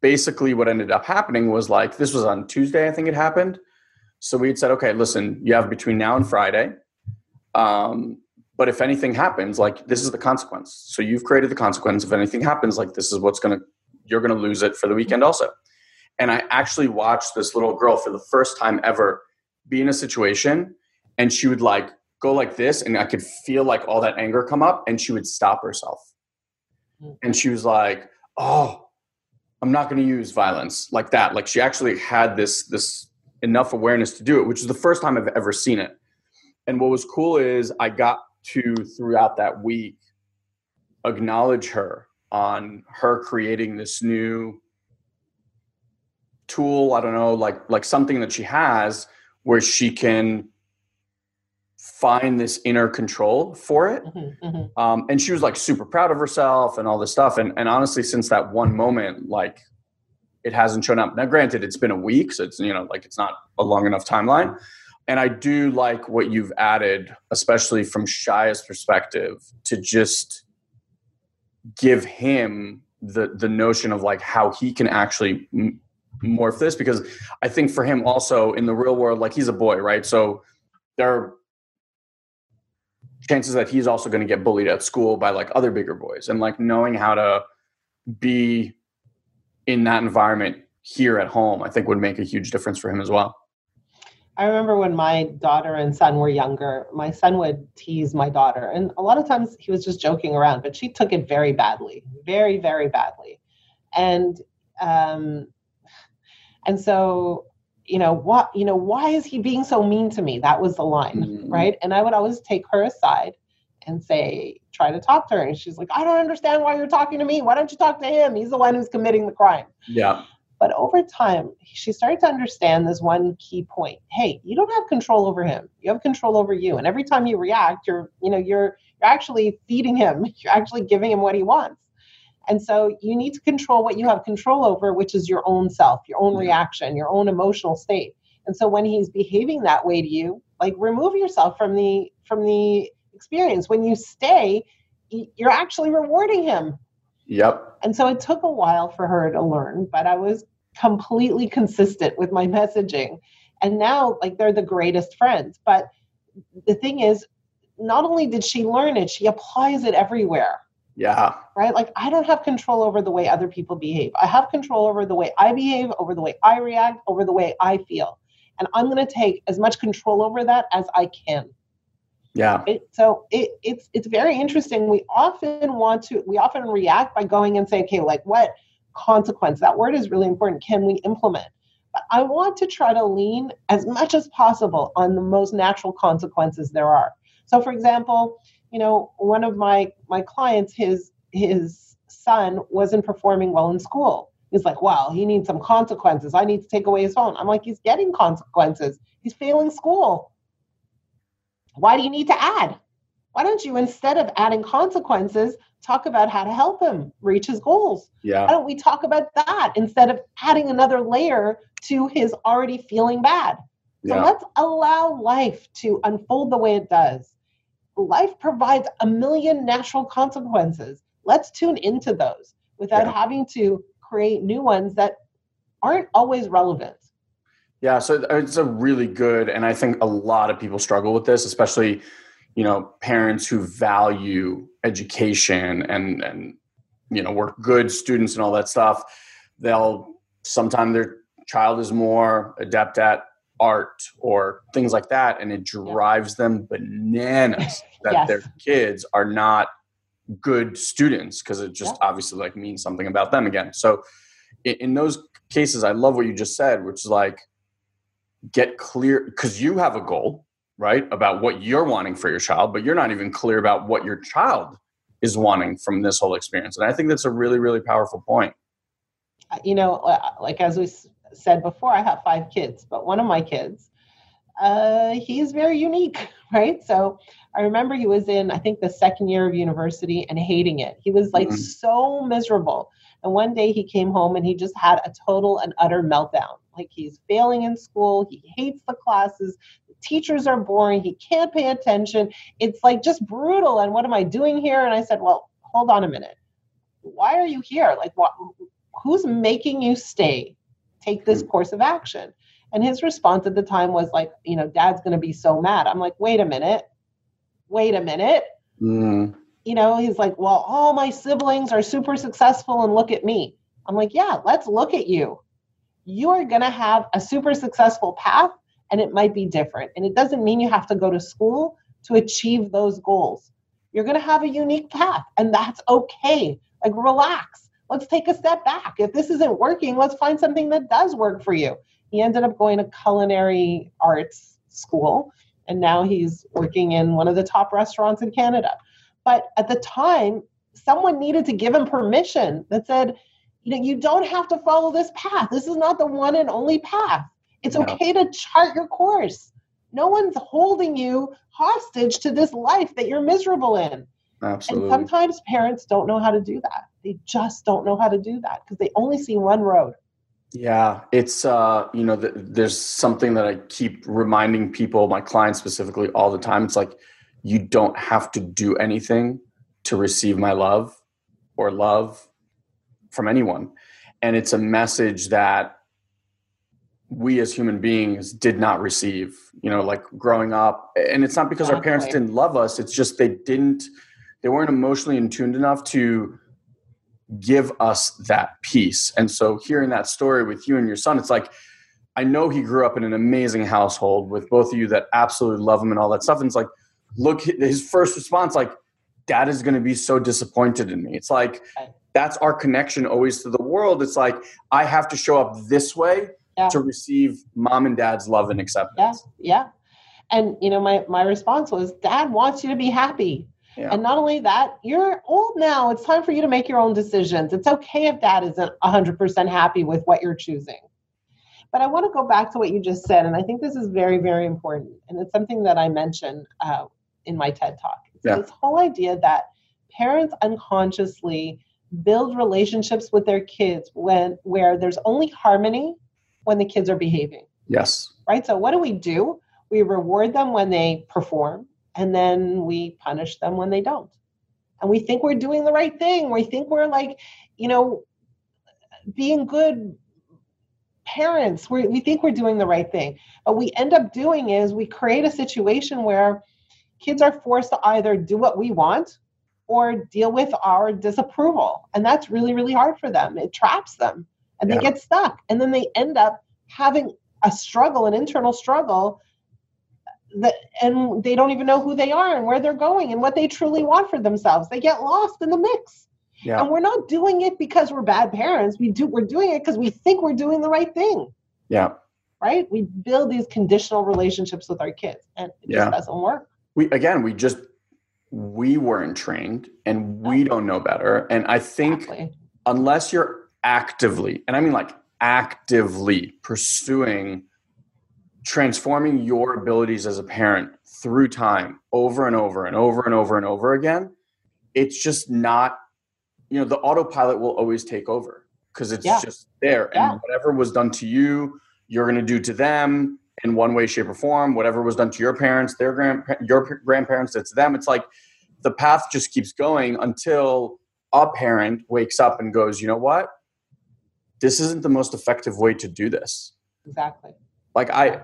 basically what ended up happening was like this was on Tuesday, I think it happened. So we had said, okay, listen, you have between now and Friday. Um, but if anything happens, like this is the consequence. So you've created the consequence. If anything happens, like this is what's gonna you're gonna lose it for the weekend also. And I actually watched this little girl for the first time ever be in a situation and she would like go like this and I could feel like all that anger come up and she would stop herself. Mm. And she was like, "Oh, I'm not going to use violence like that." Like she actually had this this enough awareness to do it, which is the first time I've ever seen it. And what was cool is I got to throughout that week acknowledge her on her creating this new tool, I don't know, like like something that she has where she can find this inner control for it. Mm-hmm, mm-hmm. Um, and she was like super proud of herself and all this stuff. And, and honestly, since that one moment, like it hasn't shown up. Now, granted, it's been a week, so it's, you know, like it's not a long enough timeline. And I do like what you've added, especially from Shia's perspective, to just give him the the notion of like how he can actually morph this because I think for him also in the real world, like he's a boy, right? So there are chances that he's also going to get bullied at school by like other bigger boys and like knowing how to be in that environment here at home, I think would make a huge difference for him as well. I remember when my daughter and son were younger, my son would tease my daughter. And a lot of times he was just joking around, but she took it very badly, very, very badly. And, um, and so, you know, what, you know, why is he being so mean to me? That was the line, mm-hmm. right? And I would always take her aside and say, try to talk to her. And she's like, I don't understand why you're talking to me. Why don't you talk to him? He's the one who's committing the crime. Yeah. But over time, she started to understand this one key point. Hey, you don't have control over him. You have control over you. And every time you react, you're, you know, you're you're actually feeding him. You're actually giving him what he wants. And so you need to control what you have control over, which is your own self, your own reaction, your own emotional state. And so when he's behaving that way to you, like remove yourself from the from the experience. When you stay, you're actually rewarding him. Yep. And so it took a while for her to learn, but I was completely consistent with my messaging. And now, like, they're the greatest friends. But the thing is, not only did she learn it, she applies it everywhere. Yeah. Right? Like, I don't have control over the way other people behave. I have control over the way I behave, over the way I react, over the way I feel. And I'm going to take as much control over that as I can. Yeah. It, so it, it's it's very interesting. We often want to we often react by going and saying, okay, like what consequence. That word is really important. Can we implement? But I want to try to lean as much as possible on the most natural consequences there are. So, for example, you know, one of my my clients, his his son wasn't performing well in school. He's like, well, he needs some consequences. I need to take away his phone. I'm like, he's getting consequences. He's failing school. Why do you need to add? Why don't you, instead of adding consequences, talk about how to help him reach his goals. Yeah. Why don't we talk about that instead of adding another layer to his already feeling bad? So yeah. let's allow life to unfold the way it does. Life provides a million natural consequences. Let's tune into those without yeah. having to create new ones that aren't always relevant. Yeah, so it's a really good, and I think a lot of people struggle with this, especially you know parents who value education and and you know we're good students and all that stuff they'll sometimes their child is more adept at art or things like that and it drives yeah. them bananas that yes. their kids are not good students because it just yeah. obviously like means something about them again so in, those cases i love what you just said which is like get clear because you have a goal right about what you're wanting for your child but you're not even clear about what your child is wanting from this whole experience and i think that's a really really powerful point you know uh, like as we said before i have five kids but one of my kids uh, he's very unique right so i remember he was in i think the second year of university and hating it he was like mm-hmm. so miserable and one day he came home and he just had a total and utter meltdown like he's failing in school he hates the classes the teachers are boring. He can't pay attention. It's like just brutal. And what am I doing here? And I said, well, hold on a minute. Why are you here? Like, what? Who's making you stay? Take this hmm. course of action. And his response at the time was like, you know, dad's going to be so mad. I'm like, wait a minute. Wait a minute. Mm. You know, he's like, well, all my siblings are super successful and look at me. I'm like, yeah, let's look at you. You are going to have a super successful path and it might be different. And it doesn't mean you have to go to school to achieve those goals. You're going to have a unique path, and that's okay. Like, relax. Let's take a step back. If this isn't working, let's find something that does work for you. He ended up going to culinary arts school, and now he's working in one of the top restaurants in Canada. But at the time, someone needed to give him permission that said, you know, you don't have to follow this path. This is not the one and only path. It's no. okay to chart your course. No one's holding you hostage to this life that you're miserable in. Absolutely. And sometimes parents don't know how to do that. They just don't know how to do that because they only see one road. Yeah, it's uh, you know, th- there's something that I keep reminding people, my clients specifically, all the time. It's like you don't have to do anything to receive my love or love from anyone, and it's a message that we as human beings did not receive you know like growing up and it's not because exactly. our parents didn't love us it's just they didn't they weren't emotionally in tuned enough to give us that peace. And so hearing that story with you and your son, it's like, I know he grew up in an amazing household with both of you that absolutely love him and all that stuff. And it's like, look, his first response, like, dad is going to be so disappointed in me. It's like, that's our connection always to the world. It's like, I have to show up this way yeah. to receive mom and dad's love and acceptance. Yeah. Yeah. And, you know, my, my response was, dad wants you to be happy. Yeah. And not only that, you're old now. It's time for you to make your own decisions. It's okay if dad isn't 100% happy with what you're choosing. But I want to go back to what you just said. And I think this is very, very important. And it's something that I mentioned uh, in my TED talk. It's yeah. this whole idea that parents unconsciously build relationships with their kids when where there's only harmony when the kids are behaving. Yes. Right? So what do we do? We reward them when they perform and then we punish them when they don't. And we think we're doing the right thing. We think we're like, you know, being good parents. we we think we're doing the right thing. But we end up doing is we create a situation where kids are forced to either do what we want or deal with our disapproval. And that's really, really hard for them. It traps them and yeah. they get stuck. And then they end up having a struggle, an internal struggle that and they don't even know who they are and where they're going and what they truly want for themselves. They get lost in the mix. Yeah. And we're not doing it because we're bad parents. We do we're doing it because we think we're doing the right thing. Yeah. Right? We build these conditional relationships with our kids and it yeah. just doesn't work. We again, we just we weren't trained and we don't know better. And I think exactly. unless you're actively, and I mean like actively pursuing transforming your abilities as a parent through time over and over and over and over and over again, it's just not you know the autopilot will always take over because it's yeah. just there. Yeah. and whatever was done to you you're going to do to them in one way shape or form. Whatever was done to your parents their grand your grandparents it's them. It's like the path just keeps going until a parent wakes up and goes you know what? This isn't the most effective way to do this. Exactly like i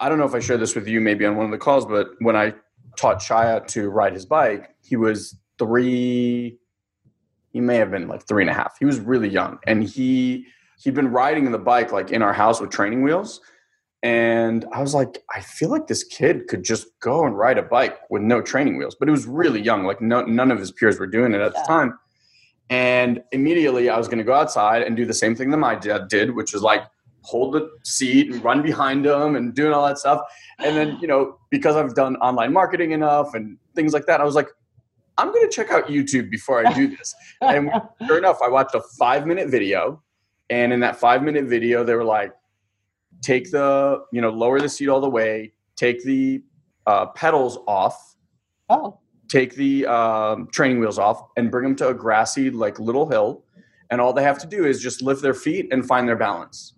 i don't know if i shared this with you maybe on one of the calls but when i taught shia to ride his bike he was three he may have been like three and a half. He was really young, and he he'd been riding the bike like in our house with training wheels. And I was like, I feel like this kid could just go and ride a bike with no training wheels. But he was really young; like no, none of his peers were doing it at yeah. the time. And immediately, I was going to go outside and do the same thing that my dad did, which is like hold the seat and run behind them and doing all that stuff. And then, you know, because I've done online marketing enough and things like that, I was like, I'm going to check out YouTube before I do this. and sure enough, I watched a five minute video. And in that five minute video, they were like, take the, you know, lower the seat all the way, take the uh, pedals off. Oh. Take the um, training wheels off and bring them to a grassy, like little hill. And all they have to do is just lift their feet and find their balance.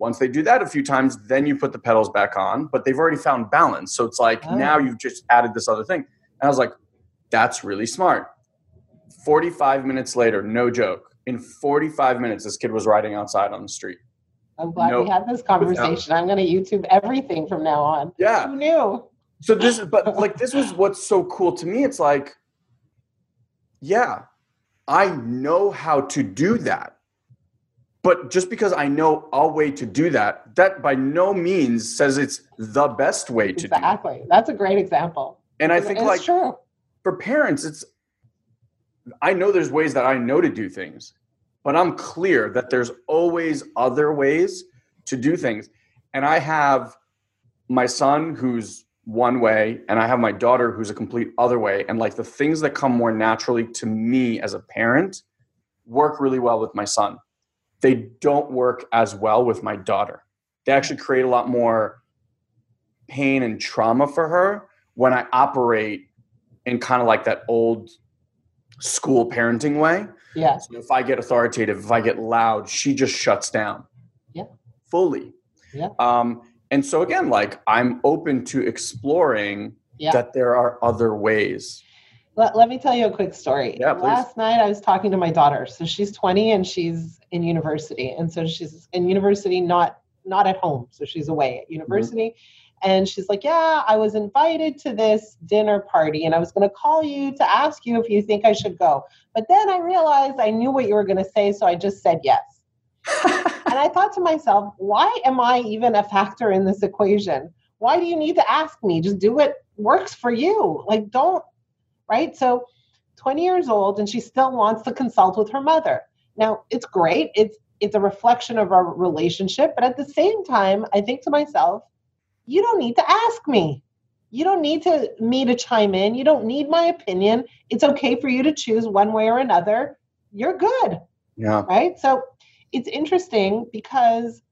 Once they do that a few times, then you put the pedals back on, but they've already found balance. So it's like oh. now you've just added this other thing. And I was like, that's really smart. 45 minutes later, no joke. In 45 minutes, this kid was riding outside on the street. I'm glad nope. we had this conversation. I'm going to YouTube everything from now on. Yeah. Who knew? So this is, but like, this was what's so cool to me. It's like, yeah, I know how to do that. But just because I know a way to do that, that by no means says it's the best way to exactly. do Exactly. That's a great example. And I think it's like true for parents, it's I know there's ways that I know to do things, but I'm clear that there's always other ways to do things. And I have my son who's one way, and I have my daughter who's a complete other way. And like the things that come more naturally to me as a parent work really well with my son. They don't work as well with my daughter. They actually create a lot more pain and trauma for her when I operate in kind of like that old school parenting way. Yeah. So if I get authoritative, if I get loud, she just shuts down. Yeah. Fully. Yeah. Um, and so again, like I'm open to exploring yeah. that there are other ways. Let, let me tell you a quick story. Yeah, please. Last night I was talking to my daughter. So she's 20 and she's in university. And so she's in university, not not at home. So she's away at mm-hmm. university. Mm-hmm And she's like, Yeah, I was invited to this dinner party and I was going to call you to ask you if you think I should go. But then I realized I knew what you were going to say, so I just said yes. and I thought to myself, Why am I even a factor in this equation? Why do you need to ask me? Just do what works for you. Like, don't, right? So, 20 years old, and she still wants to consult with her mother. Now, it's great. It's it's a reflection of our relationship, but at the same time, I think to myself, you don't need to ask me. You don't need to me to chime in. You don't need my opinion. It's okay for you to choose one way or another. You're good. Yeah. Right? So it's interesting because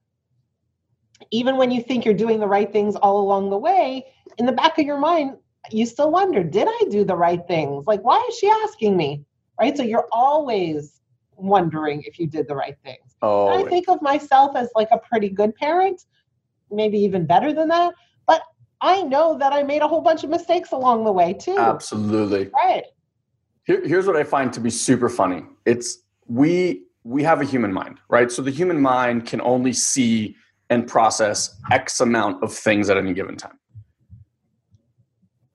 even when you think you're doing the right things all along the way, in the back of your mind, you still wonder, did I do the right things? Like, why is she asking me? Right? So you're always wondering if you did the right things. Oh, I think of myself as like a pretty good parent, maybe even better than that. But I know that I made a whole bunch of mistakes along the way too. absolutely. Right. Here, here's what I find to be super funny. It's we we have a human mind, right? So the human mind can only see and process X amount of things at any given time.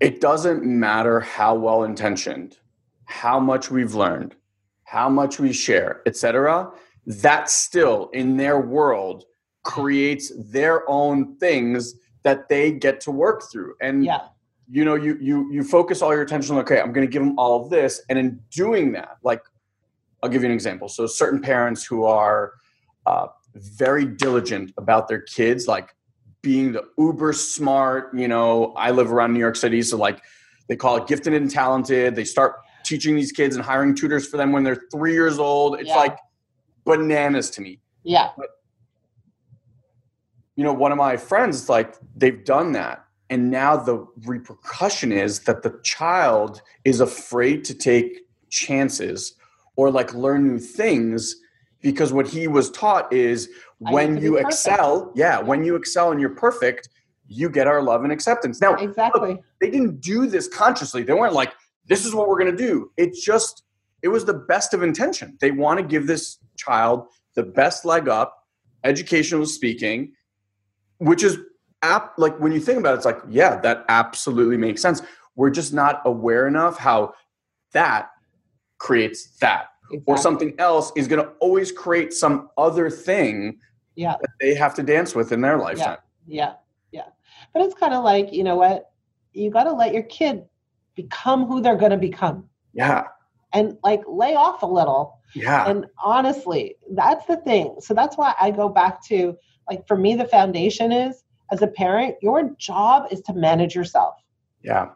It doesn't matter how well intentioned, how much we've learned, how much we share, etc. That still in their world creates their own things that they get to work through. And Yeah. you know, you you you focus all your attention. On okay, I'm going to give them all of this, and in doing that, like I'll give you an example. So certain parents who are uh, very diligent about their kids, like being the uber smart. You know, I live around New York City, so like they call it gifted and talented. They start teaching these kids and hiring tutors for them when they're three years old. It's Yeah. like bananas to me Yeah. you know, one of my friends, like they've done that. And now the repercussion is that the child is afraid to take chances or like learn new things because what he was taught is when you excel, yeah, when you excel and you're perfect, you get our love and acceptance. Now, Exactly. they didn't do this consciously. They weren't like, this is what we're going to do. It just, it was the best of intention. They want to give this child the best leg up, educational speaking, which is app like when you think about it, it's like, yeah, that absolutely makes sense. We're just not aware enough how that creates that. Or something else is going to always create some other thing Yeah. they have to dance with in their lifetime. Yeah. Yeah. But it's kind of like, you know what? You got to let your kid become who they're going to become Yeah. and like lay off a little. Yeah. And honestly, that's the thing. So that's why I go back to like for me, the foundation is as a parent, your job is to manage yourself. yeah.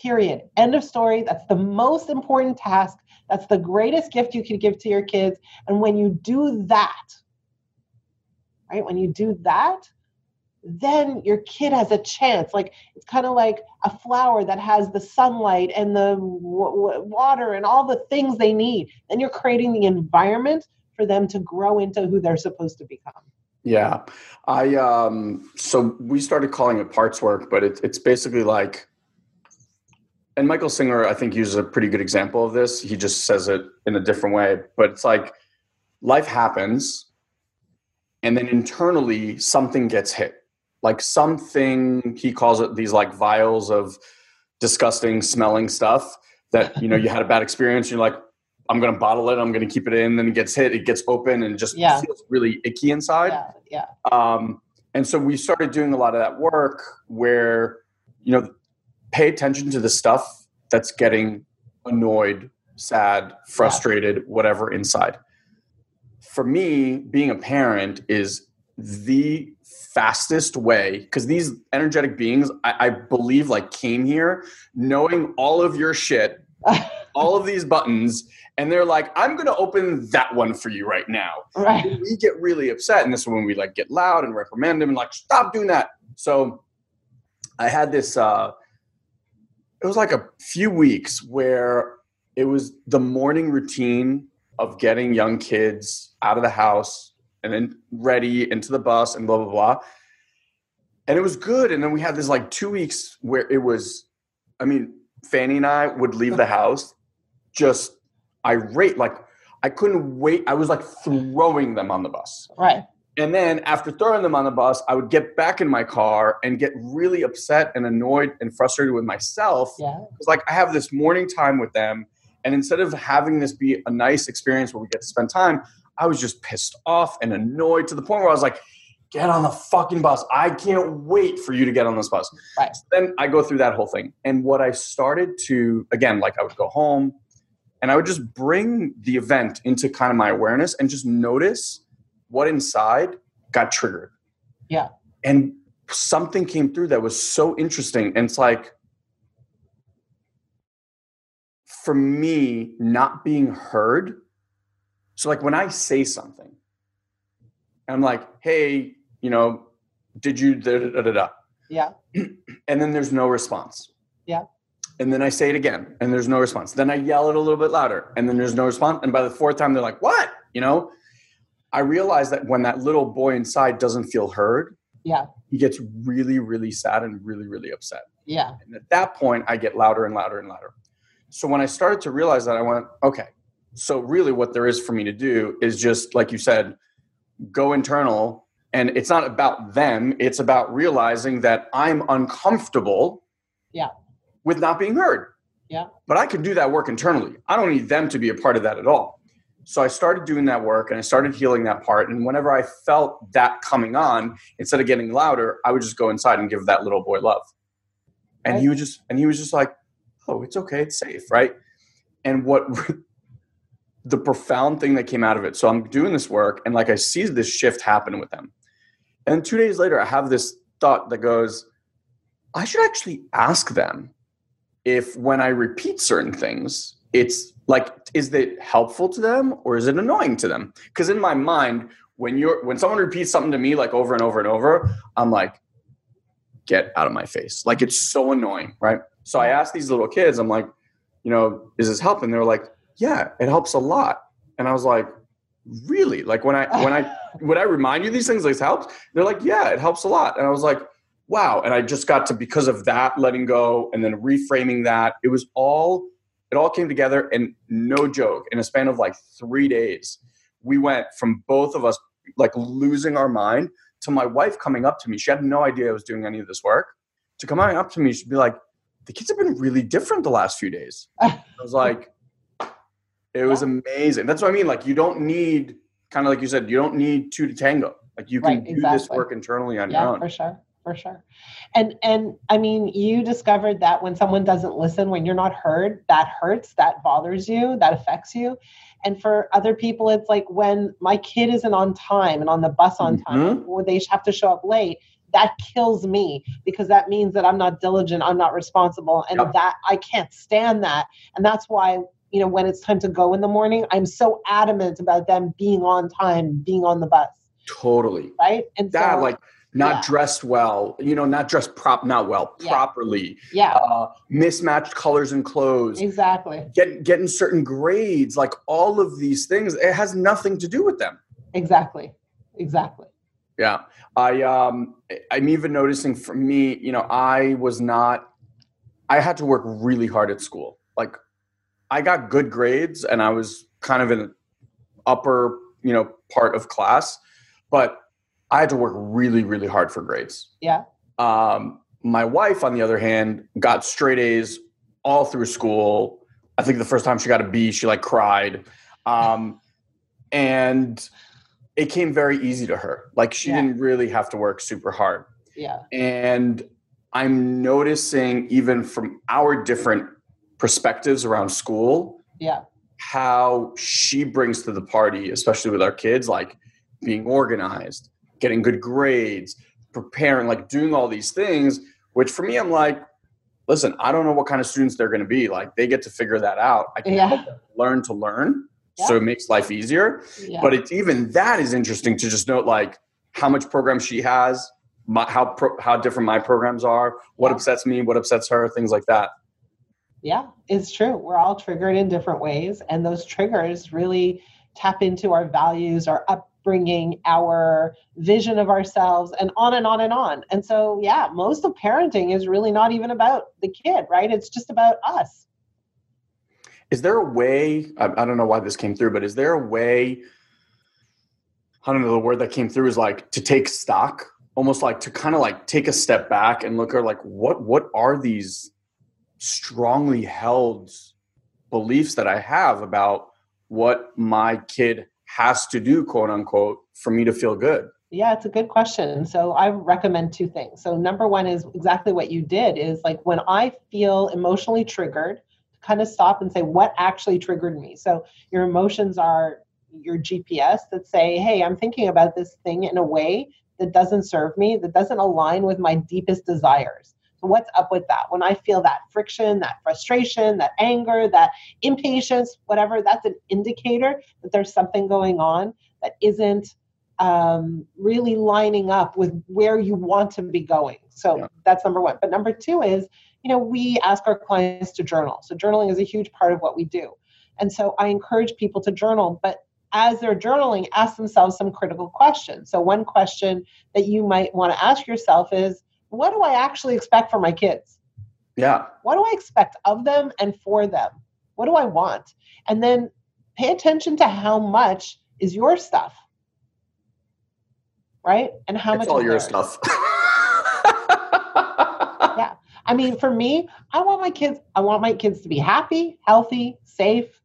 Period. End of story. That's the most important task. That's the greatest gift you can give to your kids. And when you do that, right, when you do that, then your kid has a chance. Like it's kind of like a flower that has the sunlight and the w- w- water and all the things they need. Then you're creating the environment for them to grow into who they're supposed to become. Yeah. I um so we started calling it parts work, but it's it's basically like and Michael Singer I think uses a pretty good example of this. He just says it in a different way, but it's like life happens and then internally something gets hit. Like something he calls it these like vials of disgusting smelling stuff that you know you had a bad experience you're like I'm going to bottle it, I'm going to keep it in, then it gets hit, it gets open and just Yeah. feels really icky inside. Yeah, yeah, Um, and so we started doing a lot of that work where, you know, pay attention to the stuff that's getting annoyed, sad, frustrated, whatever inside. For me, being a parent is the fastest way because these energetic beings, I, I believe, like came here knowing all of your shit, all of these buttons, and they're like, I'm going to open that one for you right now right. we get really upset and this is when we like get loud and reprimand them and like stop doing that so i had this uh it was like a few weeks where it was the morning routine of getting young kids out of the house and then ready into the bus and blah blah blah and it was good and then we had this like two weeks where it was i mean fanny and i would leave the house just irate like I couldn't wait. I was like throwing them on the bus. Right. And then after throwing them on the bus, I would get back in my car and get really upset and annoyed and frustrated with myself. Yeah. Like I have this morning time with them. And instead of having this be a nice experience where we get to spend time, I was just pissed off and annoyed to the point where I was like, get on the fucking bus. I can't wait for you to get on this bus. Right. So then I go through that whole thing. And what I started to, again, like I would go home and I would just bring the event into kind of my awareness and just notice what inside got triggered. Yeah. And something came through that was so interesting. And it's like, for me, not being heard. So, like, when I say something, I'm like, hey, you know, did you da da da da? Yeah. And then there's no response. Yeah. And then I say it again and there's no response. Then I yell it a little bit louder and then there's no response. And by the fourth time, they're like, what? You know, I realize that when that little boy inside doesn't feel heard, Yeah. he gets really, really sad and really, really upset. Yeah. And at that point, I get louder and louder and louder. So when I started to realize that, I went, okay, so really what there is for me to do is just, like you said, go internal. And it's not about them, it's about realizing that I'm uncomfortable Yeah. with not being heard. Yeah. But I can do that work internally. I don't need them to be a part of that at all. So I started doing that work and I started healing that part. And whenever I felt that coming on, instead of getting louder, I would just go inside and give that little boy love. And he Right. was just and he was just like, "Oh, it's okay, it's safe, right?" And what the profound thing that came out of it. So I'm doing this work and like I see this shift happen with them. And 2 days later I have this thought that goes, I should actually ask them if when I repeat certain things, it's like, is it helpful to them or is it annoying to them? Because in my mind, when you're when someone repeats something to me like over and over and over, I'm like, get out of my face. Like it's so annoying, right? So I asked these little kids, I'm like, you know, is this helping? They're like, yeah, it helps a lot. And I was like, really? Like when I when I would I remind you these things, like this helps? They're like, yeah, it helps a lot. And I was like, wow. And I just got to because of that letting go and then reframing that. It was all it all came together and no joke in a span of like three days we went from both of us like losing our mind to my wife coming up to me she had no idea i was doing any of this work to coming up to me she'd be like the kids have been really different the last few days. I was like it was amazing. That's what i mean like you don't need kind of like you said you don't need two to tango. Like you can Right, do this work internally on your own. for sure for sure. And and i mean you discovered that when someone doesn't listen when you're not heard that hurts that bothers you that affects you. And for other people it's like when my kid isn't on time and on the bus on mm-hmm. time or they have to show up late that kills me because that means that i'm not diligent i'm not responsible and Yep. that i can't stand that. And that's why you know when it's time to go in the morning i'm so adamant about them being on time being on the bus. Totally. Right? And that so like not yeah. dressed well you know not dressed prop not well Yeah. properly. Yeah. Uh, mismatched colors and clothes. Exactly. Get, getting certain grades like all of these things it has nothing to do with them. Exactly. Exactly yeah i um i'm even noticing for me you know i was not i had to work really hard at school like i got good grades and i was kind of in upper you know part of class but i had to work really really hard for grades yeah um, my wife, on the other hand, got straight A's all through school. I think the first time she got a B, she like cried. Um, and it came very easy to her. Like she Yeah. didn't really have to work super hard. yeah And I'm noticing, even from our different perspectives around school, yeah how she brings to the party, especially with our kids, like being organized, getting good grades, preparing, like doing all these things, which for me, I'm like, listen, I don't know what kind of students they're going to be. Like they get to figure that out. I can Yeah. help them learn to learn. So it makes life easier. yeah But it's even that is interesting to just note like how much program she has, my, how pro, how different my programs are, what Yeah. upsets me, what upsets her, things like that. yeah it's true we're all triggered in different ways and those triggers really tap into our values our upbringing our vision of ourselves and on and on and on and so yeah most of parenting is really not even about the kid right it's just about us Is there a way? I, I don't know why this came through, but is there a way I don't know, the word that came through is like to take stock, almost like to kind of like take a step back and look at like what what are these strongly held beliefs that I have about what my kid has to do, quote unquote, for me to feel good? Yeah, it's a good question. So I recommend two things. So number one is exactly what you did is like when I feel emotionally triggered, kind of stop and say what actually triggered me. So your emotions are your GPS that say, "Hey, I'm thinking about this thing in a way that doesn't serve me, that doesn't align with my deepest desires." So what's up with that? When I feel that friction, that frustration, that anger, that impatience, whatever, that's an indicator that there's something going on that isn't um, really lining up with where you want to be going. So yeah. that's number one. But number two is, you know, we ask our clients to journal. So journaling is a huge part of what we do. And so I encourage people to journal, but as they're journaling, ask themselves some critical questions. So one question that you might want to ask yourself is, what do I actually expect for my kids? Yeah. What do I expect of them and for them? What do I want? And then pay attention to how much is your stuff. Right? And how it's much all your theirs. stuff. I mean, for me, I want my kids, I want my kids to be happy, healthy, safe,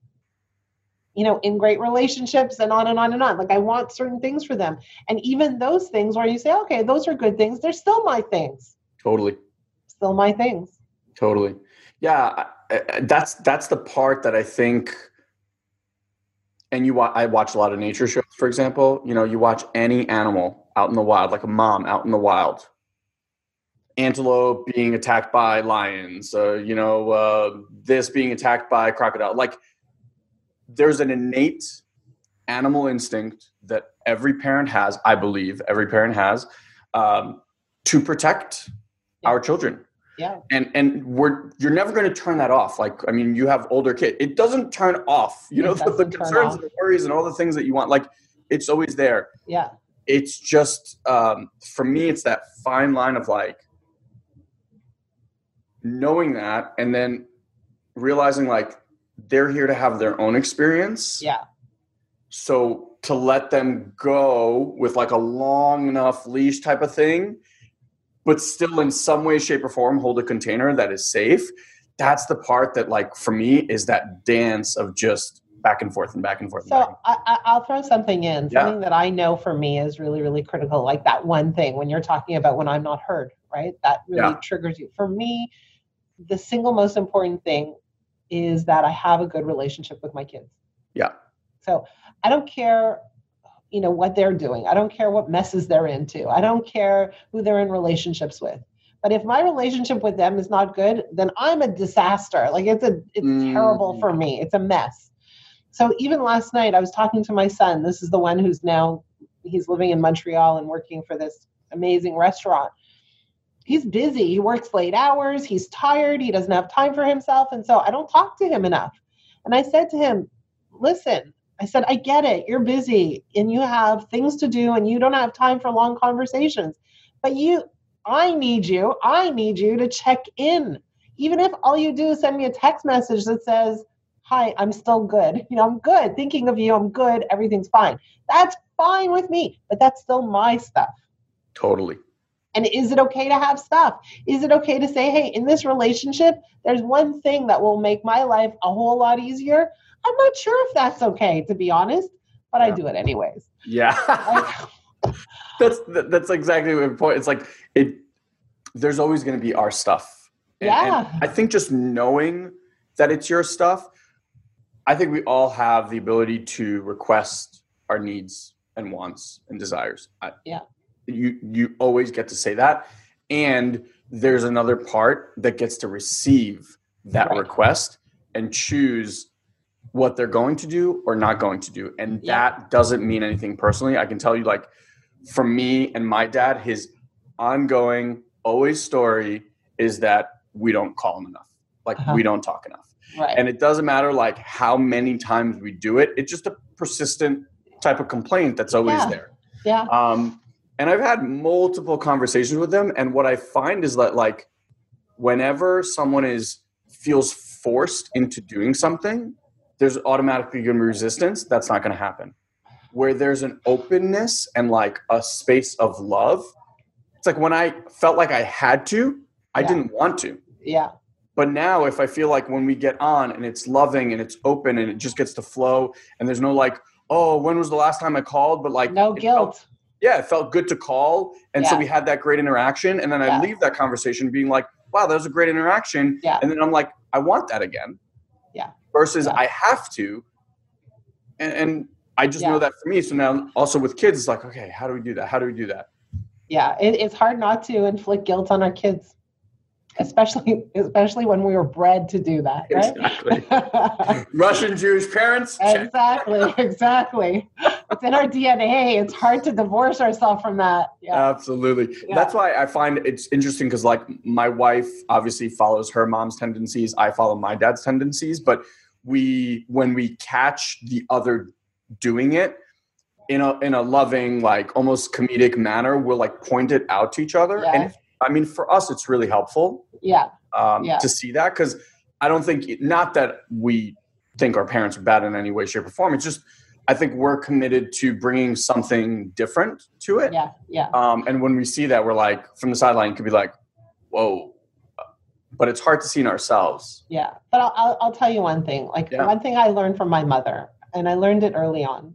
you know, in great relationships and on and on and on. Like I want certain things for them. And even those things where you say, okay, those are good things, they're still my things. Totally. Still my things. Totally. Yeah, that's that's the part that I think and you I watch a lot of nature shows for example, you know, you watch any animal out in the wild like a mom out in the wild. Antelope being attacked by lions, uh, you know, uh, this being attacked by crocodile. Like there's an innate animal instinct that every parent has, I believe, every parent has, um, to protect yeah. our children. Yeah. And and we're you're never going to turn that off. Like I mean, you have older kids. It doesn't turn off. You it know the, the concerns and the worries and all the things that you want. Like it's always there. Yeah. It's just um, for me, it's that fine line of like knowing that and then realizing like they're here to have their own experience. Yeah. So to let them go with like a long enough leash type of thing, but still in some way, shape, or form hold a container that is safe. That's the part that, like, for me, is that dance of just back and forth and back and forth. So and I, will throw something in, something yeah. that I know for me is really, really critical. Like that one thing when you're talking about when I'm not heard, right? That really yeah. triggers you. For me, the single most important thing is that I have a good relationship with my kids. Yeah. So I don't care, you know, what they're doing. I don't care what messes they're into. I don't care who they're in relationships with. But if my relationship with them is not good, then I'm a disaster. Like it's a it's mm. terrible for me. It's a mess. So even last night I was talking to my son. This is the one who's now he's living in Montreal and working for this amazing restaurant he's busy. He works late hours. He's tired. He doesn't have time for himself. And so I don't talk to him enough. And I said to him, listen, I said, I get it. You're busy and you have things to do and you don't have time for long conversations. But you, I need you. I need you to check in. Even if all you do is send me a text message that says, Hi, I'm still good. You know, I'm good. Thinking of you, I'm good. Everything's fine. That's fine with me, but that's still my stuff. Totally. And is it okay to have stuff? Is it okay to say, hey, in this relationship, there's one thing that will make my life a whole lot easier? I'm not sure if that's okay, to be honest, but yeah. I do it anyways. Yeah. that's that's exactly the point. It's like it there's always going to be our stuff. And, yeah. And I think just knowing that it's your stuff, I think we all have the ability to request our needs and wants and desires. yeah you you always get to say that and there's another part that gets to receive that right. request and choose what they're going to do or not going to do and yeah. that doesn't mean anything personally i can tell you like for me and my dad his ongoing always story is that we don't call him enough like uh-huh. we don't talk enough right. and it doesn't matter like how many times we do it it's just a persistent type of complaint that's always yeah. there yeah um and I've had multiple conversations with them, and what I find is that like whenever someone is feels forced into doing something, there's automatically going to be resistance. That's not going to happen. where there's an openness and like a space of love. It's like when I felt like I had to, I Yeah. didn't want to. Yeah. But now, if I feel like when we get on and it's loving and it's open and it just gets to flow, and there's no like, oh, when was the last time I called? But like, No guilt. felt- yeah, it felt good to call, and so we had that great interaction. And then I Yeah. leave that conversation being like, wow, that was a great interaction. Yeah. And then I'm like, I want that again. Yeah. Versus Yeah. I have to, and, and I just Yeah. know that for me. So now also with kids, it's like, okay, how do we do that? How do we do that? Yeah. It, it's hard not to inflict guilt on our kids, especially especially when we were bred to do that, Exactly. right? Russian Jewish parents. exactly. Exactly. It's in our DNA. It's hard to divorce ourselves from that. Yeah. Absolutely. Yeah. That's why I find it's interesting because, like, my wife obviously follows her mom's tendencies. I follow my dad's tendencies. But we, when we catch the other doing it in a in a loving, like almost comedic manner, we'll like point it out to each other. And Yeah. if, I mean, for us, it's really helpful Yeah. um, Yeah. to see that because I don't think not that we think our parents are bad in any way, shape, or form. It's just I think we're committed to bringing something different to it. Yeah. Yeah. Um, and when we see that, we're like, from the sideline, you could be like, whoa. But it's hard to see in ourselves. Yeah, but I'll, I'll, I'll tell you one thing. Like Yeah. one thing I learned from my mother, and I learned it early on.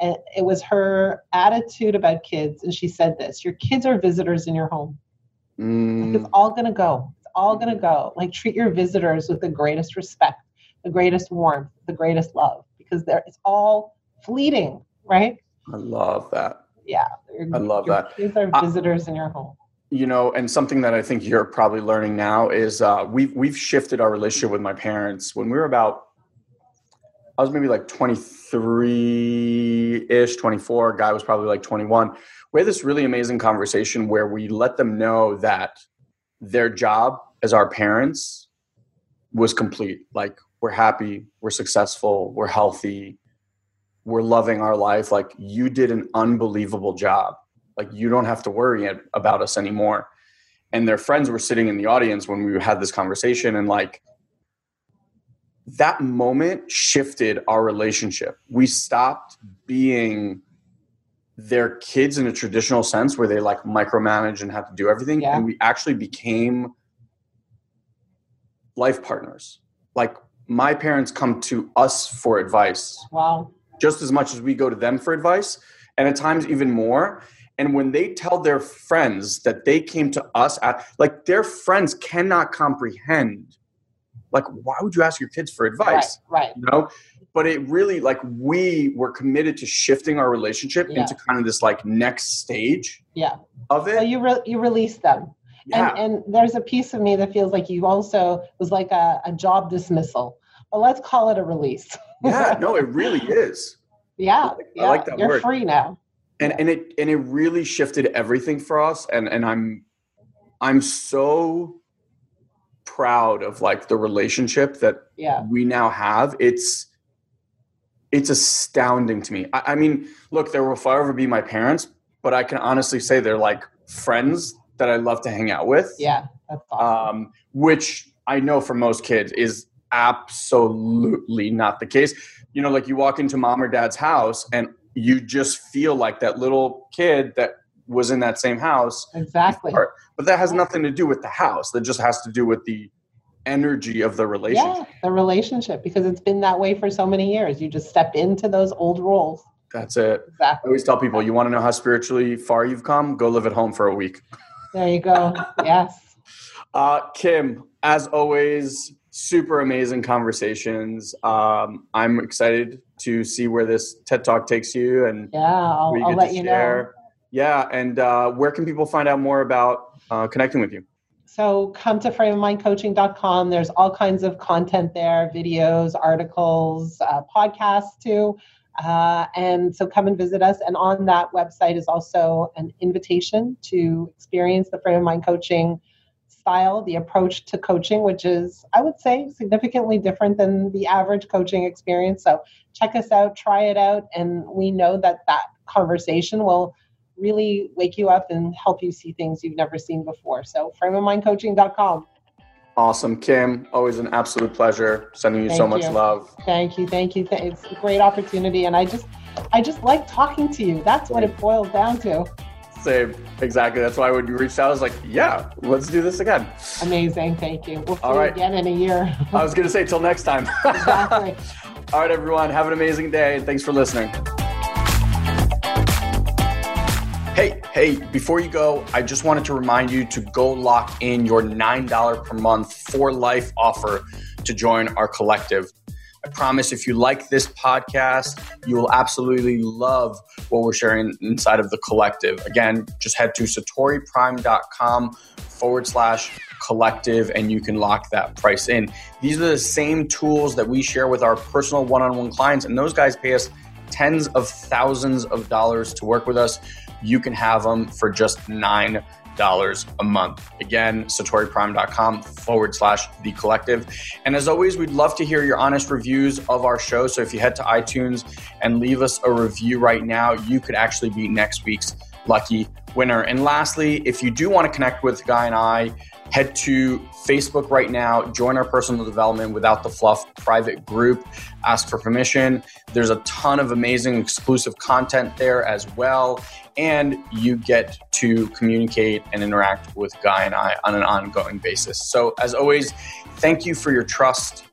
And it was her attitude about kids, and she said this: "Your kids are visitors in your home. Mm, It's all gonna go. It's all gonna go. Like treat your visitors with the greatest respect, the greatest warmth, the greatest love, because they're it's all fleeting, right? I love that. Yeah, I love your that. Kids are I- visitors in your home. You know, and something that I think you're probably learning now is uh, we've we've shifted our relationship with my parents. When we were about, I was maybe like 23 ish, 24. Guy was probably like 21. We had this really amazing conversation where we let them know that their job as our parents was complete. Like we're happy, we're successful, we're healthy, we're loving our life. Like you did an unbelievable job. Like you don't have to worry about us anymore. And their friends were sitting in the audience when we had this conversation, and like that moment shifted our relationship. We stopped being their kids in a traditional sense where they like micromanage and have to do everything. Yeah. And we actually became life partners. Like my parents come to us for advice Wow. Just as much as we go to them for advice, and at times even more. And when they tell their friends that they came to us at, like their friends cannot comprehend, like, why would you ask your kids for advice? Right. Right. You know? But it really, like, we were committed to shifting our relationship Yeah. into kind of this like next stage Yeah. of it. Well, you re- you release them. yeah. And, and there's a piece of me that feels like you also was like a, a job dismissal. but let's call it a release. yeah, no, it really is. Yeah, I like- yeah. like that You're word. free now. and and it and it really shifted everything for us and and i'm i'm so proud of like the relationship that Yeah, we now have it's it's astounding to me I, I mean look there will forever be my parents but i can honestly say they're like friends that i love to hang out with yeah. That's awesome. um, which I know for most kids is absolutely not the case. You know, like you walk into mom or dad's house and you just feel like that little kid that was in that same house, exactly. or- but that has nothing to do with the house. That just has to do with the energy of the relationship. Yeah, the relationship because it's been that way for so many years. You just step into those old roles. That's it. Exactly. I always tell people, you want to know how spiritually far you've come? Go live at home for a week. There you go. yes. Uh, Kim, as always, super amazing conversations. Um, I'm excited to see where this TED Talk takes you and Yeah, I'll, you I'll let you know. Yeah, and uh, where can people find out more about uh, connecting with you? So come to frameofmindcoaching.com. There's all kinds of content there, videos, articles, uh, podcasts too. Uh, and so come and visit us. And on that website is also an invitation to experience the frame of mind coaching style, the approach to coaching, which is, I would say, significantly different than the average coaching experience. So check us out, try it out. And we know that that conversation will really wake you up and help you see things you've never seen before. So frameofmindcoaching.com. Awesome, Kim. Always an absolute pleasure. Sending you so much you. love. Thank you, thank you. It's a great opportunity, and I just I just like talking to you. That's what it boils down to. Same. Exactly. That's why when you reached out, I was like, yeah, let's do this again. Amazing. Thank you. We'll see All right. you again in a year. I was going to say, till next time. exactly. All right, everyone. Have an amazing day. And thanks for listening. Hey, hey, before you go, I just wanted to remind you to go lock in your $9 per month for life offer to join our collective. I promise if you like this podcast, you will absolutely love what we're sharing inside of the collective. Again, just head to satoriprime.com forward slash collective and you can lock that price in. These are the same tools that we share with our personal one on one clients, and those guys pay us tens of thousands of dollars to work with us you can have them for just nine dollars a month. Again, satoriprime.com forward slash the collective. And as always, we'd love to hear your honest reviews of our show. So if you head to iTunes and leave us a review right now, you could actually be next week's lucky winner. And lastly, if you do want to connect with Guy and I, head to Facebook right now, join our personal development without the fluff private group, ask for permission. There's a ton of amazing exclusive content there as well and you get to communicate and interact with Guy and I on an ongoing basis. So, as always, thank you for your trust,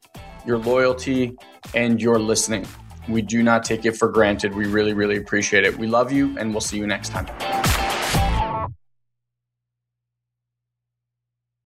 your loyalty, and your listening. We do not take it for granted. We really, really appreciate it. We love you, and we'll see you next time.